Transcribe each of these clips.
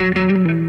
All right,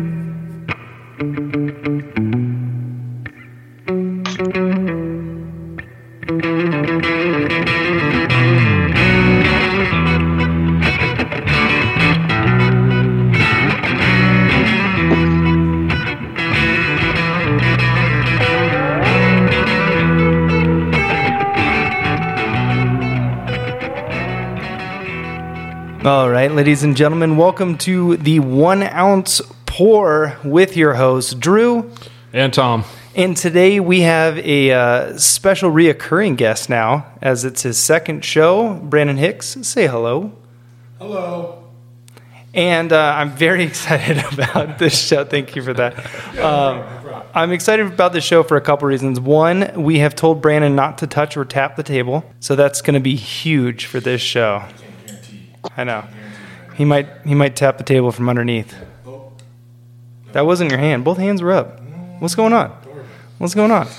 ladies and gentlemen, welcome to the one ounce pour with your host, Drew. And Tom. And today we have a uh, special reoccurring guest now, as it's his second show. Brandon Hicks, say hello. Hello. And uh, I'm very excited about this show. Thank you for that. Um, I'm excited about this show for a couple reasons. One, we have told Brandon not to touch or tap the table, so that's going to be huge for this show. I know. He might he might tap the table from underneath. That wasn't your hand. Both hands were up. What's going on? What's going on?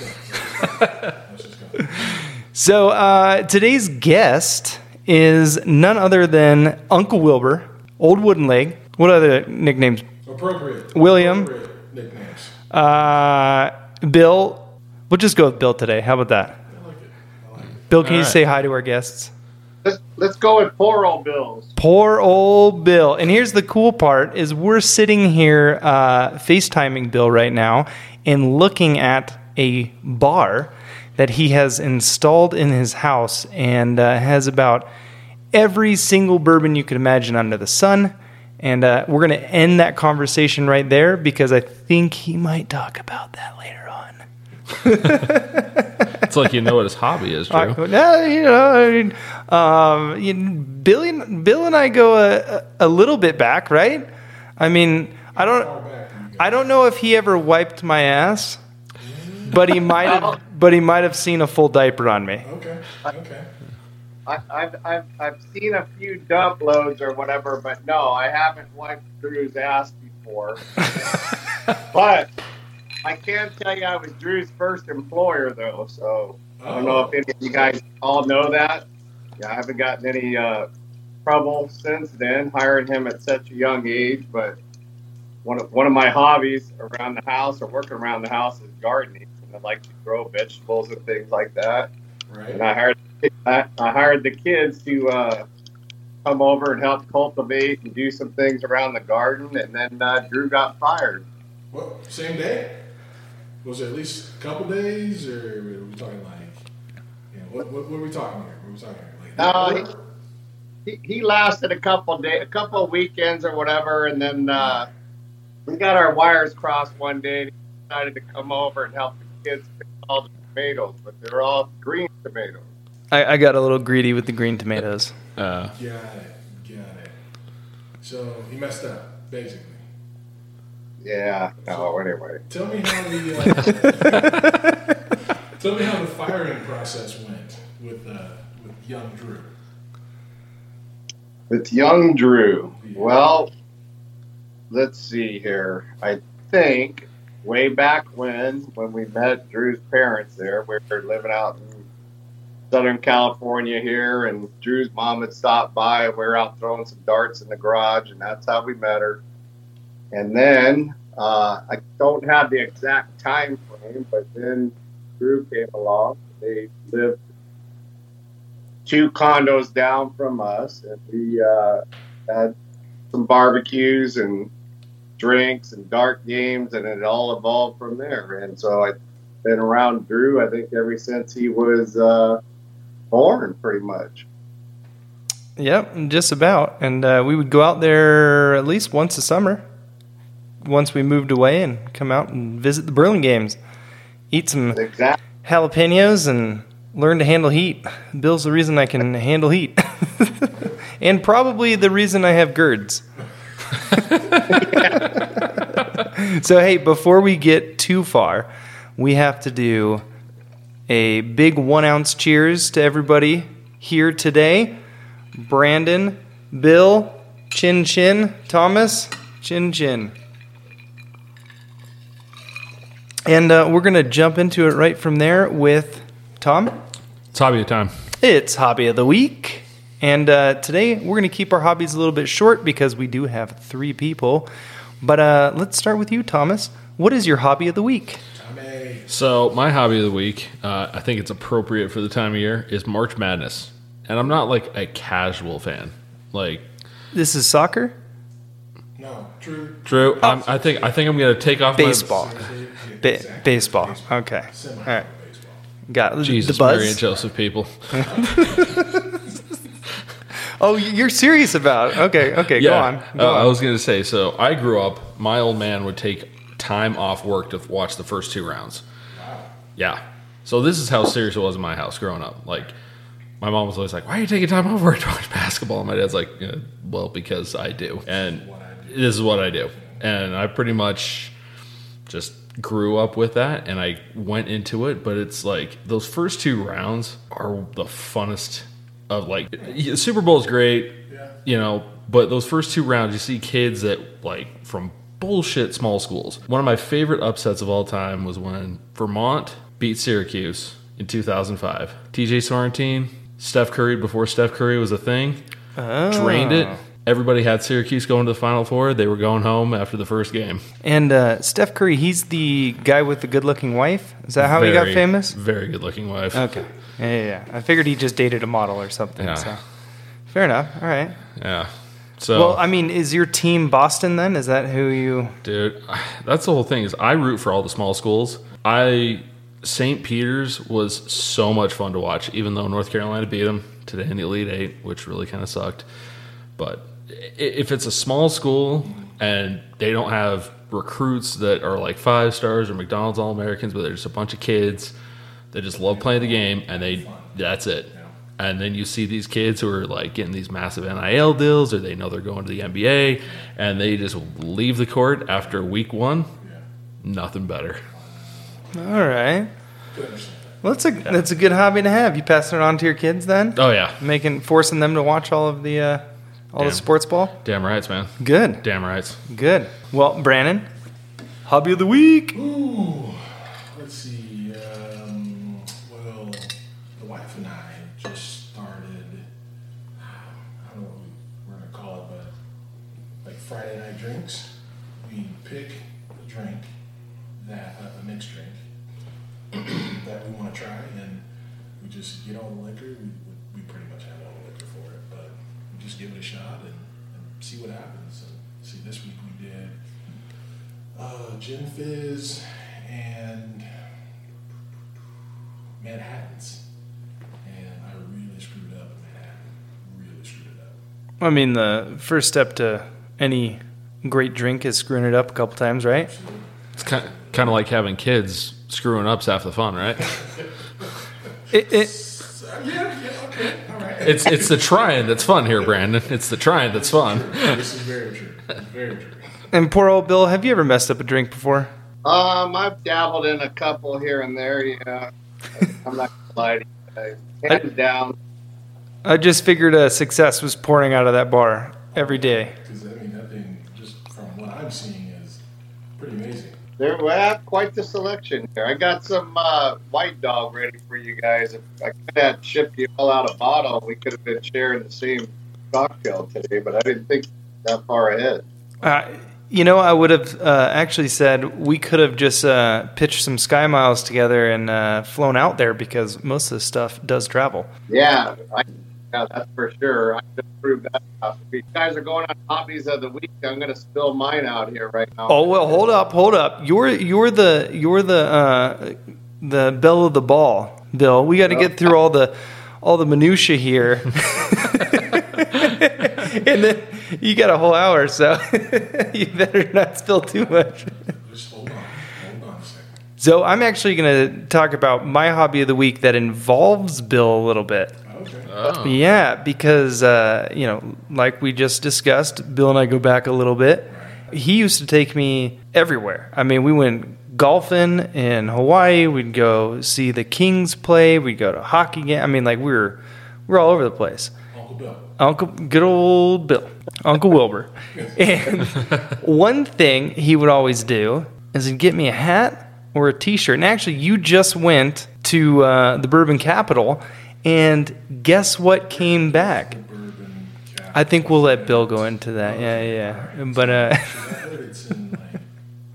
so uh, today's guest is none other than Uncle Wilbur, Old Wooden Leg. What other nicknames? Appropriate. William. Appropriate nicknames. Uh, Bill. We'll just go with Bill today. How about that? I like it. I like it. Bill, can you right. say hi to our guests? Let's, let's go with poor old Bills. Poor old Bill. And here's the cool part is we're sitting here uh, FaceTiming Bill right now and looking at a bar that he has installed in his house and uh, has about every single bourbon you could imagine under the sun. And uh, we're going to end that conversation right there because I think he might talk about that later on. It's like you know what his hobby is, Drew. Uh, no, you know, I mean, um, you know, Bill, and, Bill and I go a, a little bit back, right? I mean, I don't, back you go. I don't know if he ever wiped my ass, but he might have, but he might have seen a full diaper on me. Okay. Okay. I, I've, I've, I've seen a few dump loads or whatever, but no, I haven't wiped Drew's ass before. but I can tell you I was Drew's first employer, though, so I don't know if any of you guys all know that. Yeah, I haven't gotten any uh, trouble since then, hiring him at such a young age, but one of, one of my hobbies around the house or working around the house is gardening. And I like to grow vegetables and things like that. Right. And I hired I, I hired the kids to uh, come over and help cultivate and do some things around the garden. And then uh, Drew got fired. What? Same day? Was it at least a couple days, or are we talking like? You know, what, what, what are we talking here? What are we talking here? Like, No, he, he, he lasted a couple day, a couple of weekends or whatever, and then uh, we got our wires crossed one day. And he decided to come over and help the kids pick all the tomatoes, but they're all green tomatoes. I, I got a little greedy with the green tomatoes. Uh, Got it. Got it. So he messed up, basically. Yeah. No. Anyway. Tell me how the uh, tell me how the firing process went with uh, with young Drew. With young Drew. Well, let's see here. I think way back when, when we met Drew's parents there, we were living out in Southern California here, and Drew's mom had stopped by. and We were out throwing some darts in the garage, and that's how we met her. And then uh, I don't have the exact time frame, but then Drew came along. They lived two condos down from us, and we uh, had some barbecues and drinks and dart games, and it all evolved from there. And so I've been around Drew, I think, ever since he was uh, born, pretty much. Yep, just about. And uh, we would go out there at least once a summer. Once we moved away and come out and visit the Berlin games, eat some Exactly. jalapenos and learn to handle heat. Bill's the reason I can handle heat, and probably the reason I have GERDs. so hey, before we get too far, we have to do a big one ounce cheers to everybody here today. Brandon, Bill, Chin Chin, Thomas, Chin Chin. And uh, we're going to jump into it right from there with Tom. it's hobby of time. It's Hobby of the Week. And uh, today we're going to keep our hobbies a little bit short because we do have three people. But uh, let's start with you, Thomas. What is your hobby of the week? So my hobby of the week, uh, I think it's appropriate for the time of year, is March Madness, and I'm not like a casual fan. Like This is soccer, No, Drew. Drew, I'm, I think I think I'm gonna take off baseball, Yeah, Ba- exactly. baseball. Okay, all Semi right. Got Jesus, the buzz. Mary and Joseph people. Oh, you're serious about? It. Okay, okay. Go on. Go Uh, I was going to say, so I grew up, my old man would take time off work to watch the first two rounds. Wow. Yeah. So this is how serious it was in my house growing up. Like, my mom was always like, why are you taking time off work to watch basketball? And my dad's like, "Uh, well, because I do. And this is what I do. And I pretty much just grew up with that and I went into it, but it's like those first two rounds are the funnest of like the Super Bowl is great, you know, but those first two rounds you see kids that like from bullshit small schools. One of my favorite upsets of all time was when Vermont beat Syracuse in 2005. TJ Sorrentine, Steph Curry before Steph Curry was a thing, oh. drained it. Everybody had Syracuse going to the Final Four. They were going home after the first game. And uh, Steph Curry, he's the guy with the good-looking wife. Is that how he got famous? Very good looking wife. Okay. Yeah, yeah, yeah. I figured he just dated a model or something. Yeah. So. Fair enough. All right. Yeah. So, Well, I mean, is your team Boston then? Is that who you? dude, that's the whole thing. Is I root for all the small schools. I St. Peter's was so much fun to watch, even though North Carolina beat them today in the Elite Eight, which really kind of sucked. But if it's a small school and they don't have recruits that are like five stars or McDonald's All Americans, but they're just a bunch of kids that just love playing the game and they that's it. And then you see these kids who are like getting these massive NIL deals or they know they're going to the NBA and they just leave the court after week one. Nothing better. All right. Could understand that. Well, that's a that's a good hobby to have. You passing it on to your kids then? Oh yeah. Making forcing them to watch all of the uh, all the sports ball. Damn rights, man. Good. Damn rights. Good. Well, Brandon, hobby of the week. Ooh, let's see. Um, well, the wife and I just started. I don't know what we- we're gonna call it, but like Friday night drinks. We pick a drink that uh, a mixed drink that we want to try, and we just get all the liquor. We, we pretty much have all the liquor for it, but we just give it a shot and, and see what happens. And see, this week we did uh, Gin Fizz and Manhattan's. And I really screwed up Manhattan. Really screwed it up. I mean, the first step to any great drink is screwing it up a couple times, right? It's kind kind of like having kids. Screwing up's half the fun, right? It, it, yeah, yeah, okay, all right. It's it's the trying that's fun here, Brandon. It's the trying that's fun. this is very true. Very true. and poor old Bill, have you ever messed up a drink before? Um, I've dabbled in a couple here and there. Yeah, I'm not gonna lie to you guys. Hands down, I just figured uh, success was pouring out of that bar every day. Because, I mean, that thing, just from what I'm seeing, is pretty amazing. There we have quite the selection here. I got some uh, white dog ready for you guys. If I could have shipped you all out a bottle, we could have been sharing the same cocktail today. But I didn't think that far ahead. Uh, you know, I would have uh, actually said we could have just uh, pitched some Sky Miles together and uh, flown out there because most of the stuff does travel. Yeah, I, yeah, that's for sure. I just proved that. If you guys are going on hobbies of the week, I'm going to spill mine out here right now. Oh well, hold up, hold up. You're you're the you're the uh, the bell of the ball, Bill. We got to get through all the all the minutia here, and then you got a whole hour, so you better not spill too much. Just hold on. Hold on a second. So I'm actually going to talk about my hobby of the week that involves Bill a little bit. Okay. Oh. Yeah, because uh, you know, like we just discussed, Bill and I go back a little bit. He used to take me everywhere. I mean, we went golfing in Hawaii. We'd go see the Kings play. We'd go to hockey game. I mean, like we were we were all over the place. Uncle Bill. Uncle, good old Bill, Uncle Wilbur. And one thing he would always do is he'd get me a hat or a T-shirt. And actually, you just went to uh, the Bourbon Capital, and guess what came back? I think we'll let Bill go into that. Yeah, yeah. But uh, it's in like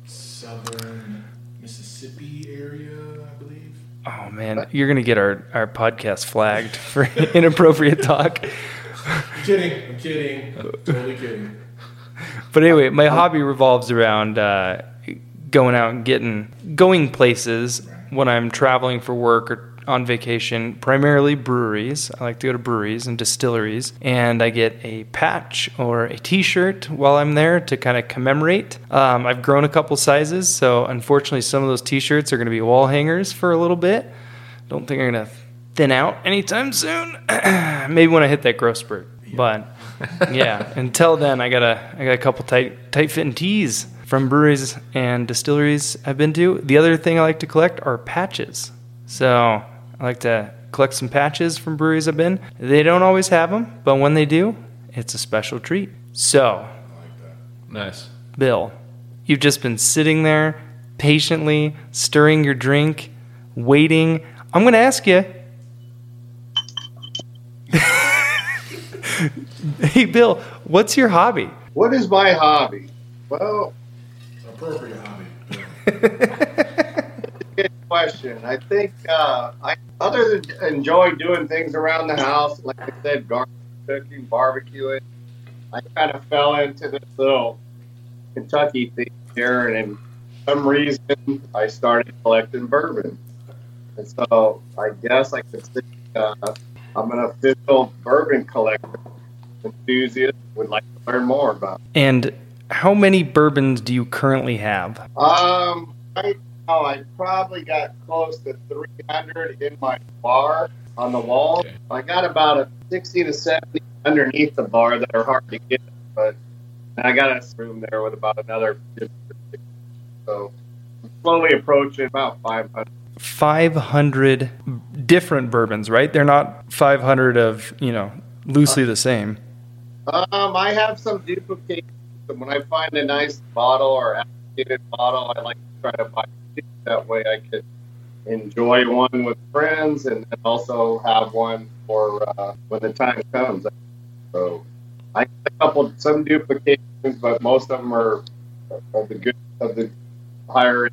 southern Mississippi area, I believe. oh man, you're gonna get our our podcast flagged for inappropriate talk. I'm kidding. I'm kidding. Totally kidding. But anyway, my hobby revolves around uh, going out and getting going places when I'm traveling for work or on vacation, primarily breweries. I like to go to breweries and distilleries, and I get a patch or a T-shirt while I'm there to kind of commemorate. Um, I've grown a couple sizes, so unfortunately, some of those T-shirts are going to be wall hangers for a little bit. Don't think I'm going to thin out anytime soon. Maybe when I hit that growth spurt, but yeah. Until then, I got a I got a couple tight tight fitting tees from breweries and distilleries I've been to. The other thing I like to collect are patches. So I like to collect some patches from breweries I've been. They don't always have them, but when they do, it's a special treat. So, Nice. Bill, you've just been sitting there patiently stirring your drink, waiting. I'm going to ask you. hey, Bill, what's your hobby? What is my hobby? Well, Appropriate hobby. good question. I think uh, I, other than enjoy doing things around the house, like I said, garden cooking, barbecuing, I kind of fell into this little Kentucky thing here, and for some reason, I started collecting bourbon. And so I guess I could say uh, I'm an official bourbon collector enthusiast. Would like to learn more about. And how many bourbons do you currently have? Um, right now I probably got close to 300 in my bar on the wall. Okay. I got about a 60 to 70 underneath the bar that are hard to get, but I got a room there with about another 50 So I'm slowly approaching about 500. 500 different bourbons, right? They're not 500 of, you know, loosely the same. Um, I have some duplicates. When I find a nice bottle or applicated bottle, I like to try to buy. That way I could enjoy one with friends and then also have one for uh, when the time comes. So I got a couple, some duplications, but most of them are of the good, of the higher,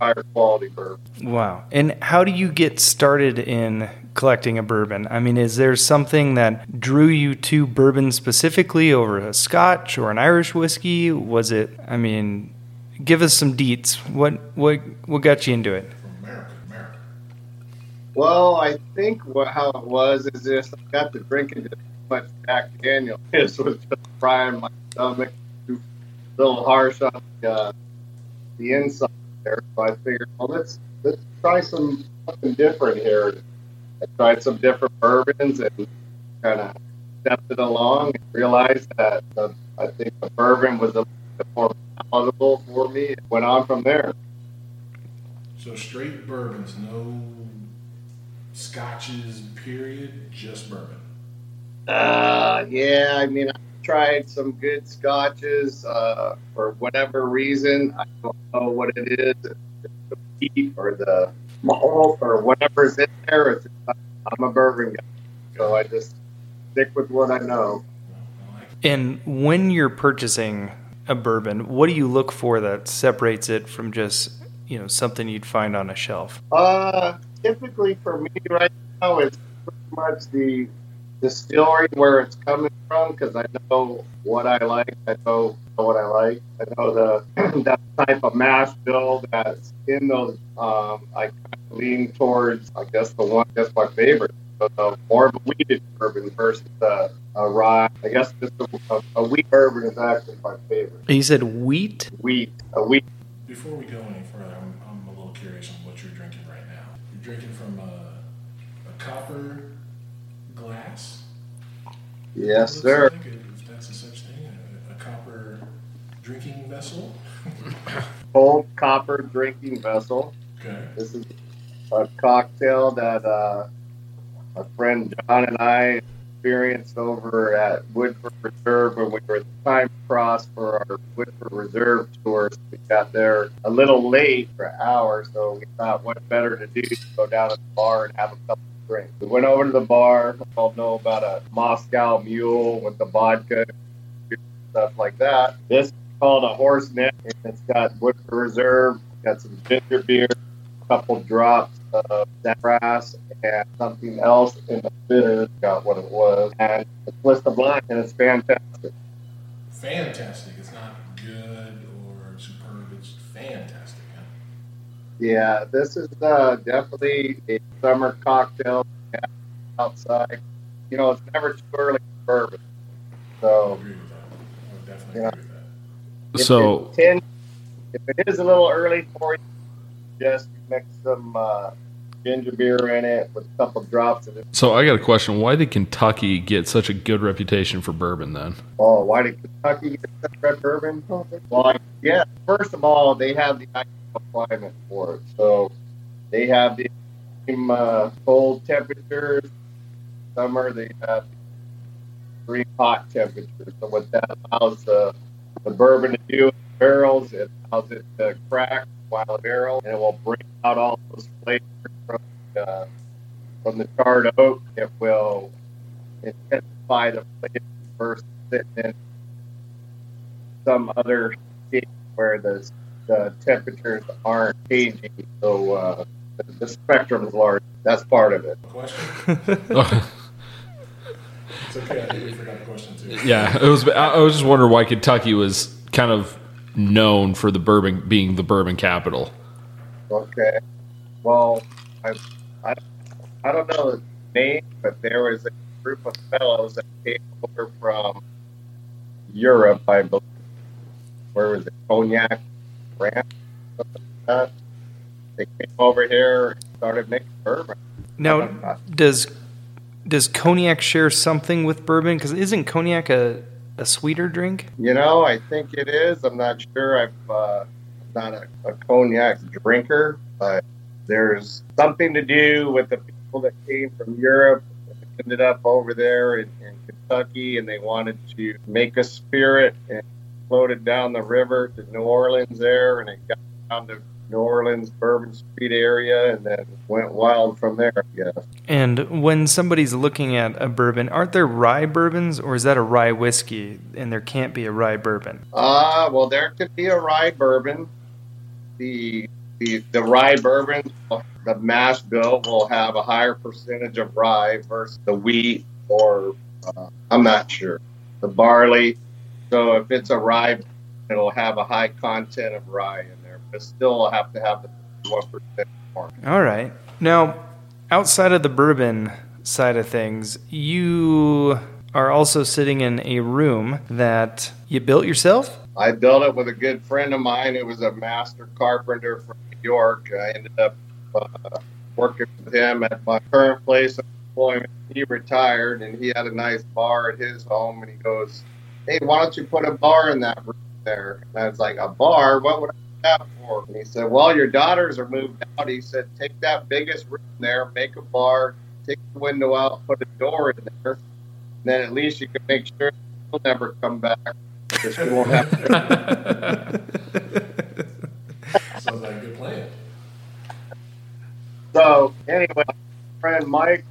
higher quality bourbon. Wow. And how do you get started in collecting a bourbon? I mean, is there something that drew you to bourbon specifically over a scotch or an Irish whiskey? Was it, I mean, give us some deets. What what what got you into it? Well, I think what how it was is this: I got to drinking too much Jack Daniel. This was just frying my stomach, a little harsh on the, uh, the inside there. So I figured, well, let's let's try some something different here. I tried some different bourbons and kind of stepped it along and realized that the, I think the bourbon was a little bit more palatable for me. It went on from there. So straight bourbons, no scotches, period, just bourbon. Uh, yeah, I mean, I tried some good scotches uh, for whatever reason. I don't know what it is, the peat or the malt or whatever's in there. It's I'm a bourbon guy, so I just stick with what I know. And when you're purchasing a bourbon, what do you look for that separates it from just, you know, something you'd find on a shelf? Uh, typically for me right now, it's pretty much the distillery where it's coming from because I know what I like. I know what I like. I know the that type of mash bill that's in those. Um, I kind of lean towards, I guess, the one that's my favorite. So the more of a wheated bourbon versus a, a rye. I guess just a, a, a wheat bourbon is actually my favorite. You said wheat? Wheat, a wheat. Before we go any further, I'm, I'm a little curious on what you're drinking right now. You're drinking from a, a copper glass. Yes, Looks sir. like it, if that's a such thing, a, a copper drinking vessel. Cold copper drinking vessel. Okay. This is a cocktail that uh, my friend John and I experienced over at Woodford Reserve when we were at the time cross for our Woodford Reserve tours. We got there a little late for an hour, so we thought what better to do to go down to the bar and have a couple of drink. We went over to the bar. We all know about a Moscow Mule with the vodka, stuff like that. This is called a horse neck, and it's got Woodford Reserve, got some ginger beer, a couple drops of sassafras, and something else in the bitter. Got what it was, and it's Twist of Blind, and it's fantastic. Fantastic. It's not good or superb. It's fantastic. Huh? Yeah, this is uh, definitely a summer cocktail outside. You know, it's never too early for bourbon. I So agree with that. I definitely Yeah. agree with that. If So 10, if it is a little early for you, just mix some uh, ginger beer in it with a couple drops of it. so I got a question. Why did Kentucky get such a good reputation for bourbon then? Oh, why did Kentucky get such a red bourbon? Well, yeah, first of all, they have the ideal climate for it. So they have the same, uh, cold temperatures. Summer, they have extreme hot temperatures. So what that allows the, the bourbon to do in barrels, it allows it to crack while a barrel, and it will bring out all those flavors from uh, from the charred oak. It will intensify the flavor versus sitting in some other state where the the temperatures aren't changing. So uh, the, the spectrum is large. That's part of it. Question? It's okay. I think we forgot the question too. yeah, it was. I I was just wondering why Kentucky was kind of known for the bourbon being the bourbon capital. Okay. Well, I, I, I don't know the name, but there was a group of fellows that came over from Europe, I believe. Where was it? Cognac, France, something like that. They came over here and started making bourbon. Now, does does cognac share something with bourbon? Because isn't cognac a, a sweeter drink? You know, I think it is. I'm not sure. I've uh, not a, a cognac drinker, but there's something to do with the people that came from Europe and ended up over there in, in Kentucky, and they wanted to make a spirit and floated down the river to New Orleans there, and it got down to New Orleans Bourbon Street area, and then went wild from there. I guess. And when somebody's looking at a bourbon, aren't there rye bourbons, or is that a rye whiskey? And there can't be a rye bourbon. Uh, well, there could be a rye bourbon. The the, the rye bourbon, the mash bill will have a higher percentage of rye versus the wheat, or uh, I'm not sure, the barley. So if it's a rye, it'll have a high content of rye in still have to have the one percent more. All right. Now, outside of the bourbon side of things, you are also sitting in a room that you built yourself. I built it with a good friend of mine who was a master carpenter from New York. I ended up uh, working with him at my current place of employment. He retired and he had a nice bar at his home. And he goes, Hey, why don't you put a bar in that room there? And I was like, A bar? What would I that for? And he said, Well, your daughters are moved out. He said, Take that biggest room there, make a bar, take the window out, put a door in there. And then at least you can make sure they'll never come back. Because we won't have Sounds like a good plan. So anyway, my friend Mike,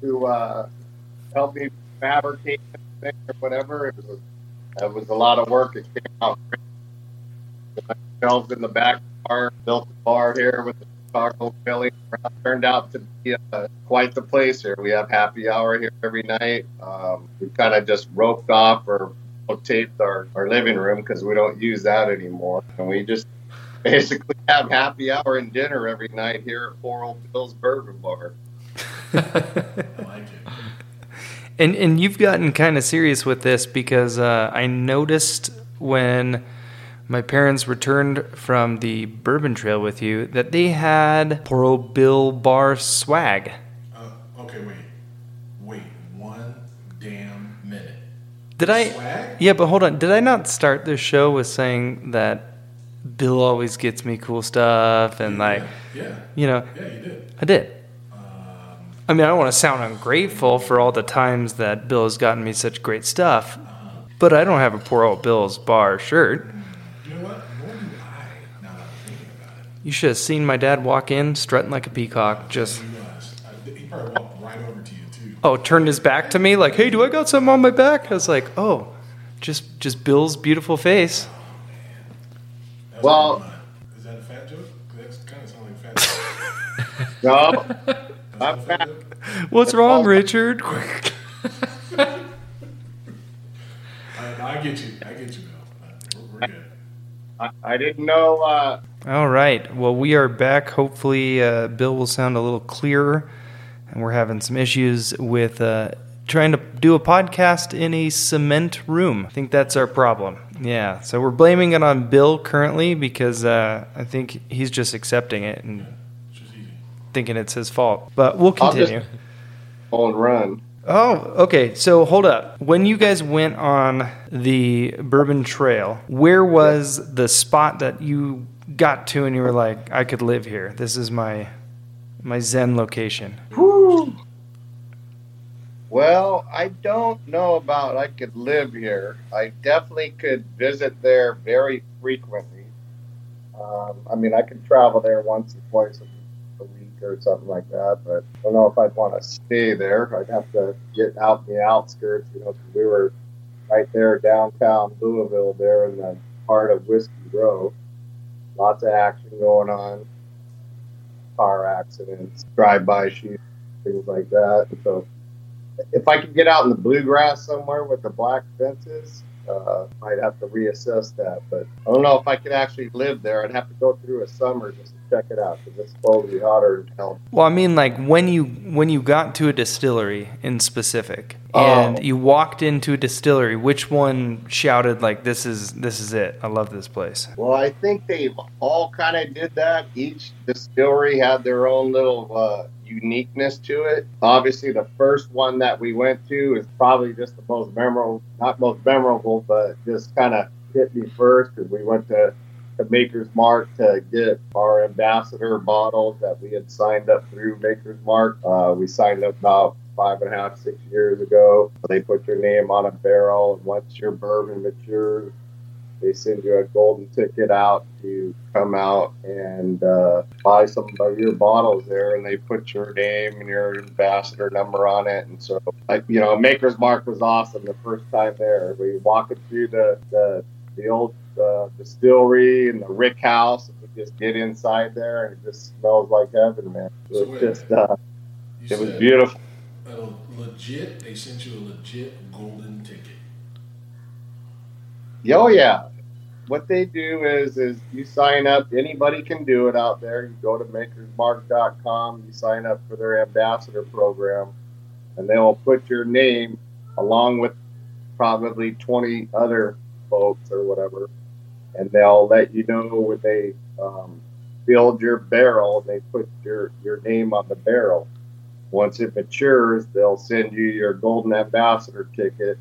who uh, helped me fabricate or whatever, it was it was a lot of work. It came out. great. Shelves in the back bar, built the bar here with the Chicago Philly. Turned out to be uh, quite the place here. We have happy hour here every night. Um, we kind of just roped off or taped our, our living room because we don't use that anymore, and we just basically have happy hour and dinner every night here at Poor Old Bill's Bourbon Bar. Like. And and you've gotten kind of serious with this because uh, I noticed when my parents returned from the bourbon trail with you that they had poor old Bill Bar swag. Uh, okay, wait. Wait one damn minute. Did I? Swag? Yeah, but hold on. Did I not start this show with saying that Bill always gets me cool stuff and like, Yeah. you know, Yeah, you did. I did. Um, I mean, I don't want to sound ungrateful for all the times that Bill has gotten me such great stuff, but I don't have a poor old Bill's bar shirt. you know what? Nor do I, now that I'm thinking about it. You should have seen my dad walk in strutting like a peacock. Just He was. Uh, he probably walked right oh, turned his back to me, like, hey, do I got something on my back? I was like, oh, just just Bill's beautiful face. That's Well- is that a fat joke? That kind of sounds like a fat joke. No, I'm fat. What's wrong, Richard? I, I get you. I get you, Bill. We're, we're good. I, I didn't know. Uh, All right. Well, we are back. Hopefully, uh, Bill will sound a little clearer. And we're having some issues with uh, trying to do a podcast in a cement room. I think that's our problem. Yeah. So we're blaming it on Bill currently because uh, I think he's just accepting it and It's just easy. thinking it's his fault. But we'll continue. on run. Oh, okay. So hold up. When you guys went on the Bourbon Trail, where was the spot that you got to and you were like, I could live here. This is my my zen location. Well, I don't know about I could live here. I definitely could visit there very frequently. Um, I mean, I could travel there once or twice a, week or something like that, but I don't know if I'd want to stay there. I'd have to get out in the outskirts, you know, we were right there downtown Louisville, there in the heart of Whiskey Row. Lots of action going on, car accidents, drive-by shootings, things like that. So if I could get out in the bluegrass somewhere with the black fences, uh, might have to reassess that. But I don't know if I could actually live there. I'd have to go through a summer just check it out because it's supposed to be hotter than hell. Well, I mean, like when you when you got to a distillery in specific, Oh. and you walked into a distillery, which one shouted like, "This is this is it. I love this place." Well, I think they all kind of did that. Each distillery had their own little uh, uniqueness to it. Obviously, the first one that we went to is probably just the most memorable, not most memorable, but just kind of hit me first because we went to the Maker's Mark to get our ambassador bottles that we had signed up through Maker's Mark. Uh, we signed up about five and a half, six years ago. They put your name on a barrel, and once your bourbon matures, they send you a golden ticket out to come out and uh, buy some of your bottles there, and they put your name and your ambassador number on it. And so, like you know, Maker's Mark was awesome the first time there. We walking through the the, the old uh, distillery and the Rick House, and we just get inside there, and it just smells like heaven, man. It So was wait. just uh, it was beautiful. a legit. They sent you a legit golden ticket. Oh yeah. What they do is is you sign up. Anybody can do it out there. You go to makersmark.com. You sign up for their ambassador program, and they'll put your name along with probably 20 other folks or whatever, and they'll let you know when they um, build your barrel. They put your your name on the barrel. Once it matures, they'll send you your golden ambassador ticket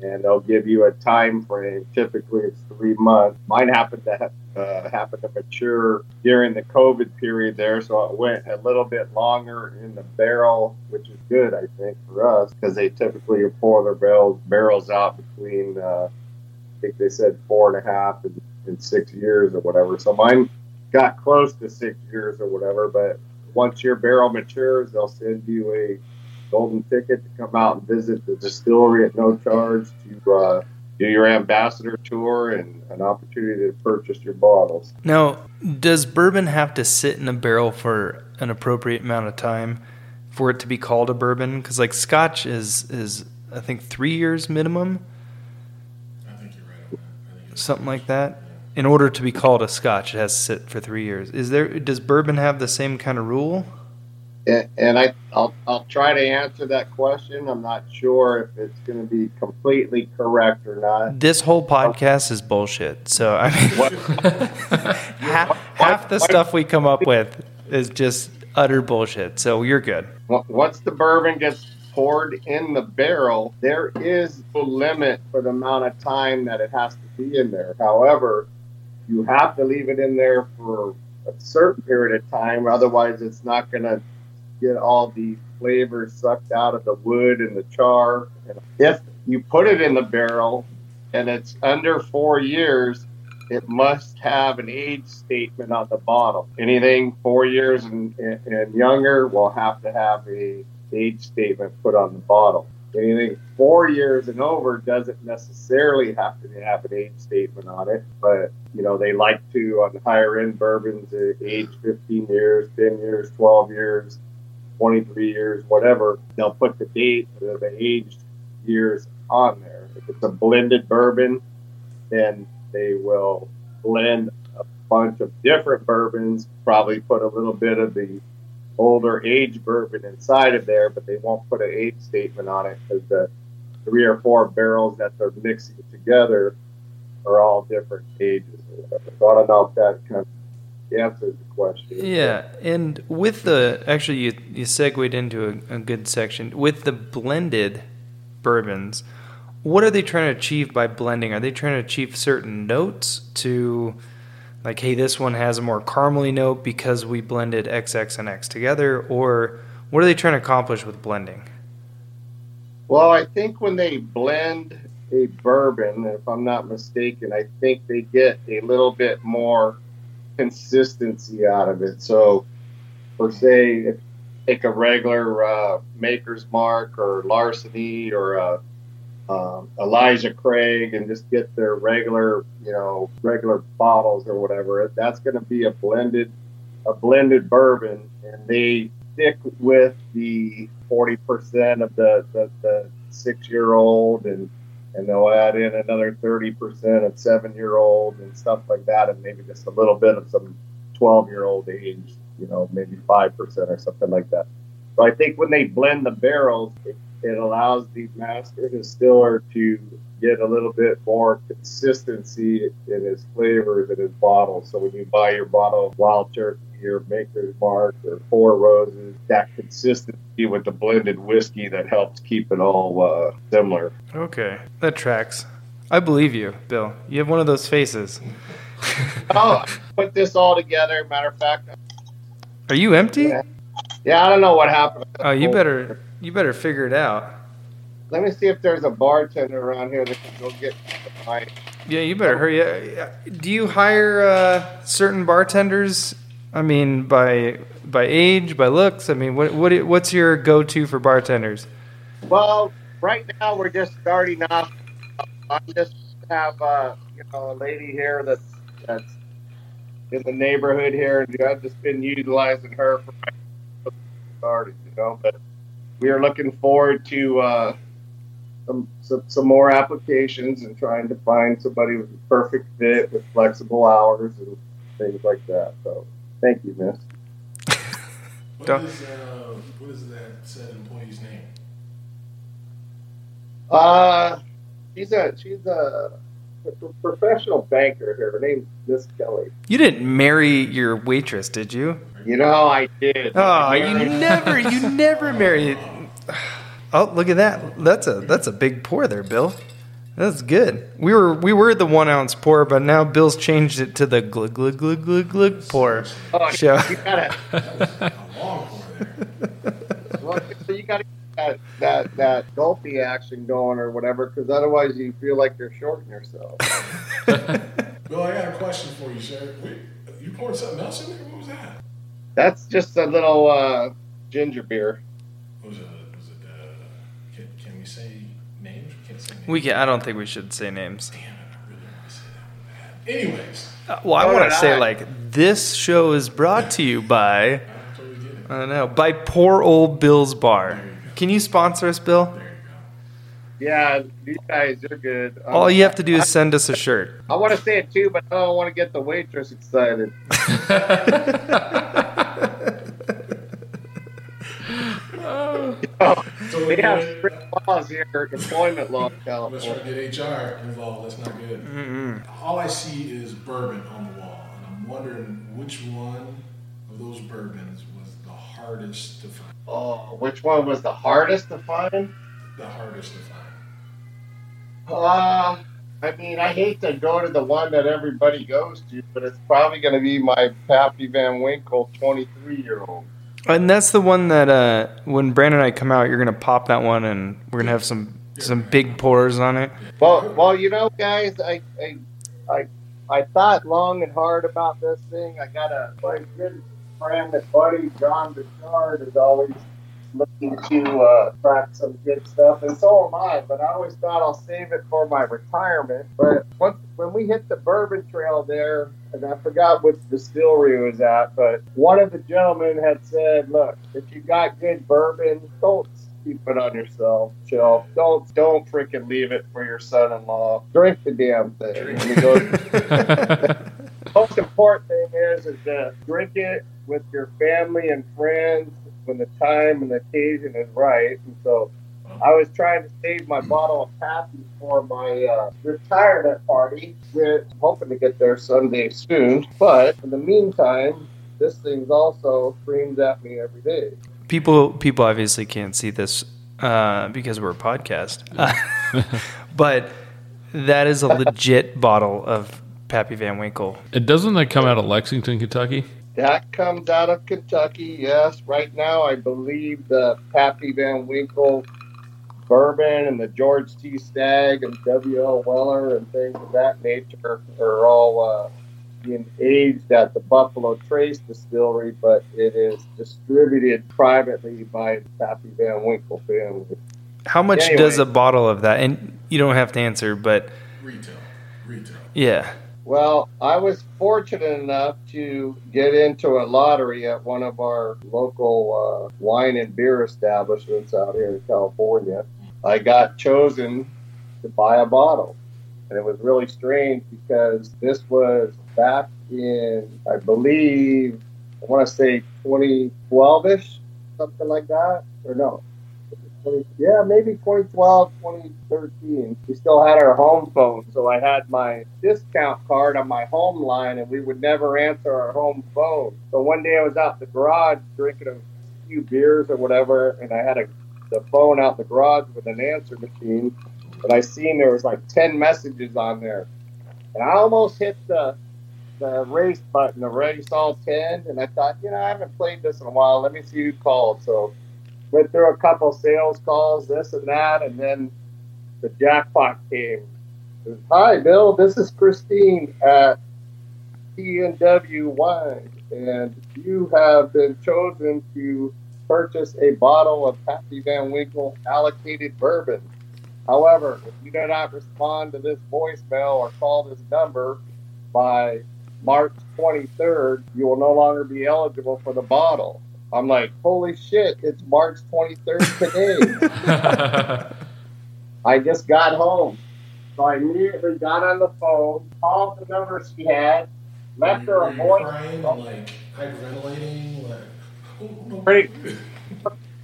and they'll give you a time frame. Typically, it's three months. Mine happened to uh, happen to mature during the COVID period there, so it went a little bit longer in the barrel, which is good, I think, for us because they typically pour their barrels barrels out between, uh, think they said four and a half and, and six years or whatever. So mine got close to six years or whatever, but once your barrel matures, they'll send you a golden ticket to come out and visit the distillery at no charge to uh, do your ambassador tour and an opportunity to purchase your bottles. Now, does bourbon have to sit in a barrel for an appropriate amount of time for it to be called a bourbon? Because like Scotch is is I think three years minimum, I think you're right on that. I think it's something like that. In order to be called a Scotch, it has to sit for three years. Is there? Does bourbon have the same kind of rule? And, I, I'll, I'll try to answer that question. I'm not sure if it's going to be completely correct or not. This whole podcast is bullshit. So I mean, half, half the stuff we come up with is just utter bullshit. So you're good. Once the bourbon gets poured in the barrel, there is a limit for the amount of time that it has to be in there. However, you have to leave it in there for a certain period of time, otherwise, it's not going to get all the flavors sucked out of the wood and the char. If you put it in the barrel and it's under four years, it must have an age statement on the bottle. Anything four years and, and younger will have to have a age statement put on the bottle. Anything four years and over doesn't necessarily have to have an age statement on it, but you know they like to on higher end bourbons, uh, age 15 years, 10 years, 12 years, 23 years, whatever. They'll put the date, the, the aged years on there. If it's a blended bourbon, then they will blend a bunch of different bourbons, probably put a little bit of the older age bourbon inside of there, but they won't put an age statement on it because the three or four barrels that they're mixing together are all different ages. So I don't know if that kind of answers the question. Yeah, and with the actually you you segued into a, a good section with the blended bourbons. What are they trying to achieve by blending? Are they trying to achieve certain notes to like hey this one has a more caramely note because we blended xx and x together or what are they trying to accomplish with blending? Well i think when they blend a bourbon if i'm not mistaken i think they get a little bit more consistency out of it. So for say if take a regular uh, maker's mark or larceny or a um, Elijah Craig and just get their regular, you know, regular bottles or whatever. That's going to be a blended, a blended bourbon, and they stick with the forty percent of the the, the six year old, and and they'll add in another thirty percent of seven year old and stuff like that, and maybe just a little bit of some twelve year old age, you know, maybe five percent or something like that. So I think when they blend the barrels, it it allows the master distiller to get a little bit more consistency in his flavors in his bottles. So when you buy your bottle of Wild Turkey or Maker's Mark or Four Roses, that consistency with the blended whiskey that helps keep it all uh, similar. Okay, that tracks. I believe you, Bill. You have one of those faces. oh, put this all together. Matter of fact, are you empty? Yeah, yeah I don't know what happened. Oh, you better you better figure it out. Let me see if there's a bartender around here that can go get my. Yeah, you better hurry. up. Do you hire uh, certain bartenders? I mean, by by age, by looks. I mean, what what what's your go to for bartenders? Well, right now we're just starting off. I just have uh, you know a lady here that's that's in the neighborhood here, and I've just been utilizing her for my started, you know. But we are looking forward to uh, some, some, some more applications and trying to find somebody with a perfect fit with flexible hours and things like that. So, thank you, Miss. what, is, uh, what is that said employee's name? Uh, she's a she's a, a professional banker here. Her name's Miss Kelly. You didn't marry your waitress, did you? You know, I did. Oh, you never, you never married. Oh, look at that! That's a that's a big pour there, Bill. That's good. We were we were the one ounce pour, but now Bill's changed it to the glug glug glug glug glug pour. Oh, show. you got a long pour there. well, you got to that that that gulpy action going or whatever, because otherwise you feel like you're shorting yourself. Bill, I got a question for you, sir. Wait, you poured something else in there? What was that? That's just a little uh, ginger beer. Was it? Was it? Uh, can, can, we say names? We can't say names. We can. I don't think we should say names. Damn! I really want to say that. Anyways. Uh, well, I want to say I? like this show is brought to you by. I, totally I don't know by poor old Bill's Bar. You can you sponsor us, Bill? Yeah, these guys are good. Um, All you have to do is send us a shirt. I want to say it too, but I don't want to get the waitress excited. oh, so we have strict laws here, employment law in California. Let's try to get HR involved. That's not good. Mm-hmm. All I see is bourbon on the wall, and I'm wondering which one of those bourbons was the hardest to find. Oh, which one was the hardest to find? The hardest to find. Uh, I mean, I hate to go to the one that everybody goes to, but it's probably going to be my Pappy Van Winkle 23 year old. And that's the one that uh, when Brandon and I come out, you're gonna pop that one, and we're gonna have some some big pours on it. Well, well, you know, guys, I I I, I thought long and hard about this thing. I got a my good friend and buddy John Bouchard is always looking to uh, crack some good stuff, and so am I. But I always thought I'll save it for my retirement. But once when we hit the bourbon trail there, and I forgot which distillery was at, but one of the gentlemen had said, "Look, if you got good bourbon, don't." Keep it on yourself, shelf. Don't don't freaking leave it for your son-in-law. Drink the damn thing. And he goes, most important thing is is to drink it with your family and friends when the time and the occasion is right. And so I was trying to save my bottle of Pappy for my uh, retirement party. We're hoping to get there Sunday soon. But in the meantime, this thing's also screams at me every day. People people obviously can't see this uh, because we're a podcast, but that is a legit bottle of Pappy Van Winkle. It doesn't that come out of Lexington, Kentucky? That comes out of Kentucky, yes. Right now, I believe the Pappy Van Winkle bourbon and the George T. Stagg and W.L. Weller and things of that nature are all uh, being aged at the Buffalo Trace Distillery, but it is distributed privately by the Pappy Van Winkle family. How much Anyway. does a bottle of that? And you don't have to answer, but Retail. Retail. yeah. Well, I was fortunate enough to get into a lottery at one of our local uh, wine and beer establishments out here in California. I got chosen to buy a bottle. And it was really strange because this was back in, I believe, I want to say 2012 ish, something like that. Or no, 20, yeah, maybe 2012, 2013. We still had our home phone, so I had my discount card on my home line, and we would never answer our home phone. So one day I was out in the garage drinking a few beers or whatever, and I had a the phone out in the garage with an answer machine, and I seen there was like 10 messages on there, and I almost hit the the race button, the race all 10, and I thought, you know, I haven't played this in a while. Let me see who called. So went through a couple sales calls, this and that, and then the jackpot came. Hi, Bill. This is Christine at T&W Wine, and you have been chosen to purchase a bottle of Pappy Van Winkle allocated bourbon. However, if you do not respond to this voicemail or call this number by March 23rd, you will no longer be eligible for the bottle. I'm like, holy shit, it's March 23rd today. I just got home. So I immediately got on the phone, called the number she had, left her a you voice. crying, like hyperventilating, like. Pretty-